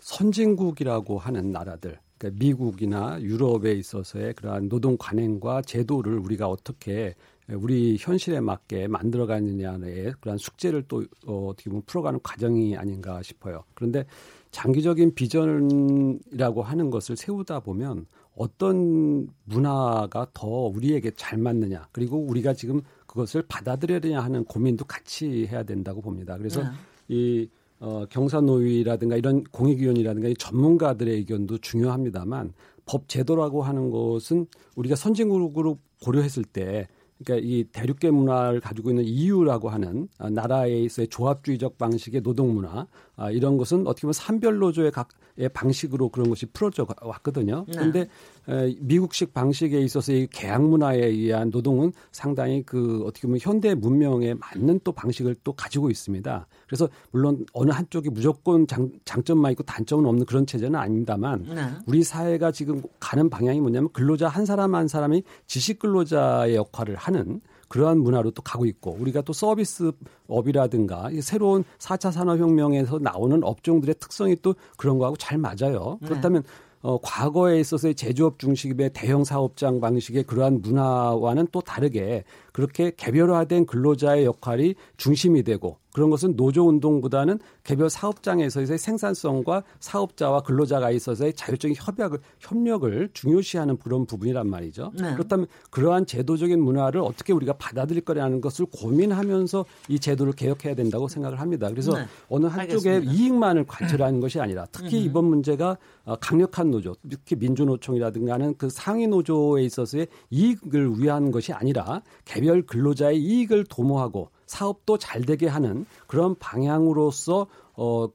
선진국이라고 하는 나라들, 그러니까 미국이나 유럽에 있어서의 그러한 노동 관행과 제도를 우리가 어떻게 우리 현실에 맞게 만들어가느냐의 그러한 숙제를 또 어, 어떻게 보면 풀어가는 과정이 아닌가 싶어요. 그런데 장기적인 비전이라고 하는 것을 세우다 보면 어떤 문화가 더 우리에게 잘 맞느냐 그리고 우리가 지금 그것을 받아들여야 되냐 하는 고민도 같이 해야 된다고 봅니다. 그래서 네. 이 어, 경사노위라든가 이런 공익위원이라든가 이 전문가들의 의견도 중요합니다만 법 제도라고 하는 것은 우리가 선진국으로 고려했을 때 그러니까 이 대륙계 문화를 가지고 있는 EU라고 하는 아, 나라에 있어의 조합주의적 방식의 노동 문화 아, 이런 것은 어떻게 보면 산별노조의 각의 방식으로 그런 것이 풀어져 가- 왔거든요. 네. 그런데 에, 미국식 방식에 있어서 이 계약 문화에 의한 노동은 상당히 그 어떻게 보면 현대 문명에 맞는 또 방식을 또 가지고 있습니다. 그래서 물론 어느 한쪽이 무조건 장, 장점만 있고 단점은 없는 그런 체제는 아닙니다만 네. 우리 사회가 지금 가는 방향이 뭐냐면 근로자 한 사람 한 사람이 지식 근로자의 역할을 하는 그러한 문화로 또 가고 있고 우리가 또 서비스업이라든가 이 새로운 4차 산업혁명에서 나오는 업종들의 특성이 또 그런 거하고 잘 맞아요. 그렇다면 어, 과거에 있어서의 제조업 중심의 대형 사업장 방식의 그러한 문화와는 또 다르게 그렇게 개별화된 근로자의 역할이 중심이 되고 그런 것은 노조 운동보다는 개별 사업장에서의 생산성과 사업자와 근로자가 있어서의 자율적인 협약을 협력을 중요시하는 그런 부분이란 말이죠. 네. 그렇다면 그러한 제도적인 문화를 어떻게 우리가 받아들일 거라는 것을 고민하면서 이 제도를 개혁해야 된다고 생각을 합니다. 그래서 네. 어느 한쪽의. 이익만을 관철하는 것이 아니라 특히 이번 문제가 어, 강력한 노조, 특히 민주노총이라든가 하는 그 상위 노조에 있어서의 이익을 위한 것이 아니라 개별 근로자의 이익을 도모하고 사업도 잘 되게 하는 그런 방향으로서 어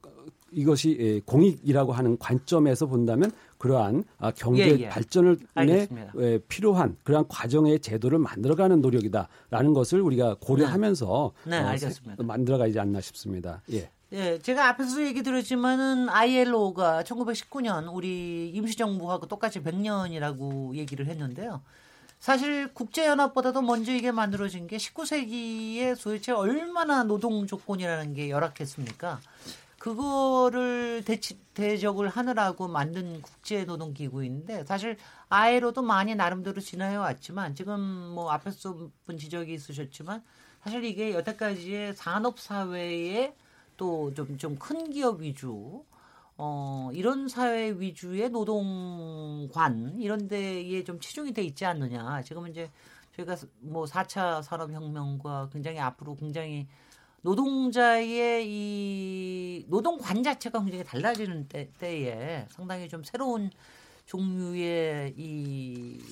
이것이 예, 공익이라고 하는 관점에서 본다면 그러한 아, 경제 예, 예. 발전을 에. 예, 필요한 그러한 과정의 제도를 만들어가는 노력이다라는 것을 우리가 고려하면서 네, 어, 알겠습니다. 세- 만들어가지 않나 싶습니다. 예. 예, 제가 앞에서 얘기 드렸지만은 ILO가 1919년 우리 임시정부하고 똑같이 100년이라고 얘기를 했는데요. 사실 국제연합보다도 먼저 이게 만들어진 게 19세기에 도대체 얼마나 노동 조건이라는 게 열악했습니까? 그거를 대치, 대적을 하느라고 만든 국제노동기구인데 사실 ILO도 많이 나름대로 진화해 왔지만 지금 뭐 앞에서 분 지적이 있으셨지만 사실 이게 여태까지의 산업 사회에 또좀 좀 큰 기업 위주 어, 이런 사회 위주의 노동관 이런 데에 좀 치중이 돼 있지 않느냐. 지금 이제 저희가 뭐 4차 산업혁명과 굉장히 앞으로 굉장히 노동자의 이 노동관 자체가 굉장히 달라지는 때, 때에 상당히 좀 새로운 종류의 이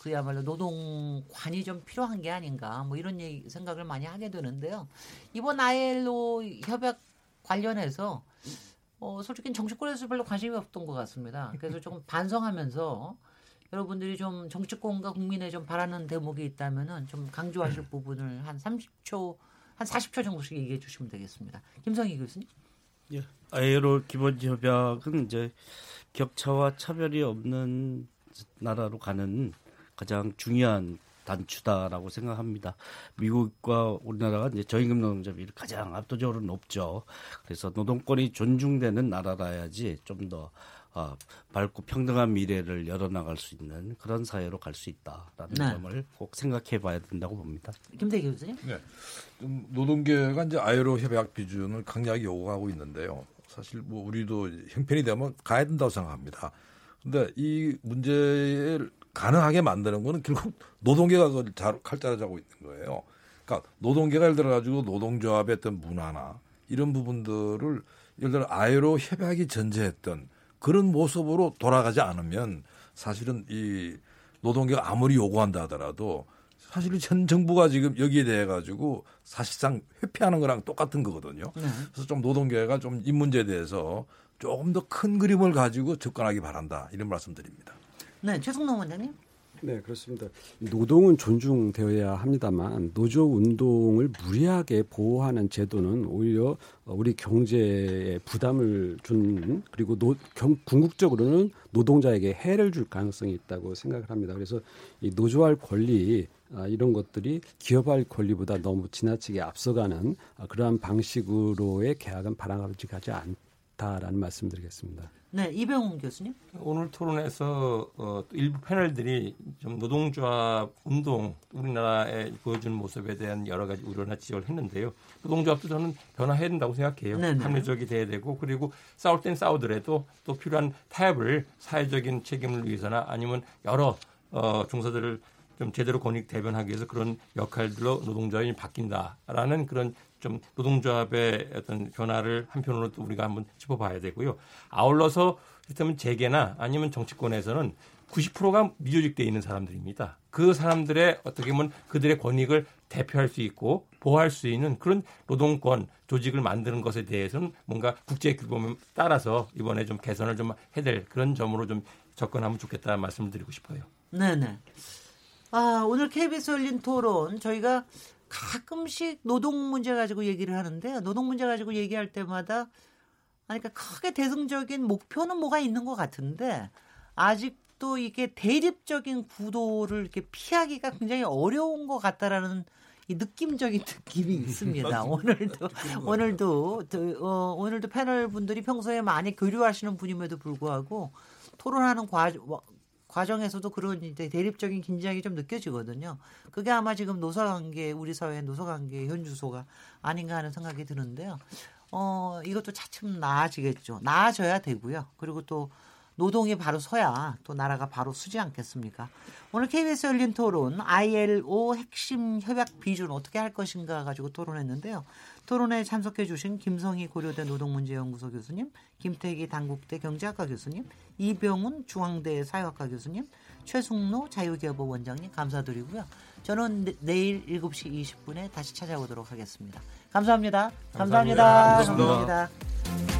그야말로 노동관이 좀 필요한 게 아닌가 뭐 이런 얘기, 생각을 많이 하게 되는데요. 이번 ILO 협약 관련해서 어, 솔직히 정치권에서 별로 관심이 없던 것 같습니다. 그래서 조금 반성하면서 여러분들이 좀 정치권과 국민에 좀 바라는 대목이 있다면은 좀 강조하실 부분을 한 30초, 한 40초 정도씩 얘기해 주시면 되겠습니다. 김성희 교수님. 예. 아이로 기본 협약은 이제 격차와 차별이 없는 나라로 가는 가장 중요한 단추다라고 생각합니다. 미국과 우리나라가 이제 저임금 노동자비 가장 압도적으로 높죠. 그래서 노동권이 존중되는 나라라야지 좀더 어, 밝고 평등한 미래를 열어나갈 수 있는 그런 사회로 갈 수 있다라는 네. 점을 꼭 생각해봐야 된다고 봅니다. 김대기 교수님. 네. 노동계가 이제 아이로 협약 비준을 강력하게 요구하고 있는데요. 사실 뭐 우리도 형편이 되면 가야 된다고 생각합니다. 근데 이 문제를 가능하게 만드는 거는 결국 노동계가 그걸 칼자루 잡고 있는 거예요. 그러니까 노동계가 예를 들어 가지고 노동조합의 어떤 문화나 이런 부분들을 예를 들어 아이로 협약이 전제했던 그런 모습으로 돌아가지 않으면 사실은 이 노동계가 아무리 요구한다 하더라도 사실은 현 정부가 지금 여기에 대해 가지고 사실상 회피하는 거랑 똑같은 거거든요. 네. 그래서 좀 노동계가 좀 이 문제에 대해서 조금 더 큰 그림을 가지고 접근하기 바란다 이런 말씀드립니다. 네, 최승동 원장님. 네, 그렇습니다. 노동은 존중되어야 합니다만 노조 운동을 무리하게 보호하는 제도는 오히려 우리 경제에 부담을 주는 그리고 노, 경, 궁극적으로는 노동자에게 해를 줄 가능성이 있다고 생각을 합니다. 그래서 이 노조할 권리 아, 이런 것들이 기업할 권리보다 너무 지나치게 앞서가는 아, 그러한 방식으로의 계약은 바람직하지 않 다라는 말씀드리겠습니다. 네, 이병훈 교수님. 오늘 토론에서 어, 일부 패널들이 좀 노동조합 운동 우리나라에 보여주는 모습에 대한 여러 가지 우려나 지적을 했는데요. 노동조합도 저는 변화해야 된다고 생각해요. 네네. 합리적이 돼야 되고 그리고 싸울 땐 싸우더라도 또 필요한 타협을 사회적인 책임을 위해서나 아니면 여러 어, 종사들을 좀 제대로 권익 대변하기 위해서 그런 역할들로 노동조합이 바뀐다라는 그런 좀 노동조합의 어떤 변화를 한편으로 또 우리가 한번 짚어봐야 되고요. 아울러서 그렇다면 재계나 아니면 정치권에서는 90%가 미조직돼 있는 사람들입니다. 그 사람들의 어떻게 보면 그들의 권익을 대표할 수 있고 보호할 수 있는 그런 노동권 조직을 만드는 것에 대해서는 뭔가 국제 규범에 따라서 이번에 좀 개선을 좀 해야 될 그런 점으로 좀 접근하면 좋겠다는 말씀을 드리고 싶어요. 네네. 아, 오늘 KBS 열린 토론. 저희가 가끔씩 노동 문제 가지고 얘기를 하는데 노동 문제 가지고 얘기할 때마다 그러니까 크게 대승적인 목표는 뭐가 있는 것 같은데 아직도 이게 대립적인 구도를 이렇게 피하기가 굉장히 어려운 것 같다라는 이 느낌적인 느낌이 있습니다. 오늘도 오늘도 어, 오늘도 패널 분들이 평소에 많이 교류하시는 분임에도 불구하고 토론하는 과, 과정에서도 그런 이제 대립적인 긴장이 좀 느껴지거든요. 그게 아마 지금 노사 관계 우리 사회의 노사 관계 현주소가 아닌가 하는 생각이 드는데요. 어 이것도 차츰 나아지겠죠. 나아져야 되고요. 그리고 또 노동이 바로 서야 또 나라가 바로 서지 않겠습니까? 오늘 KBS 열린 토론 ILO 핵심 협약 비준 어떻게 할 것인가 가지고 토론했는데요. 토론에 참석해 주신 김성희 고려대 노동문제연구소 교수님, 김태기 당국대 경제학과 교수님, 이병훈 중앙대 사회학과 교수님, 최승로 자유기업부 원장님 감사드리고요. 저는 내일 7시 20분에 다시 찾아오도록 하겠습니다. 감사합니다. 감사합니다. 감사합니다. 감사합니다. 감사합니다.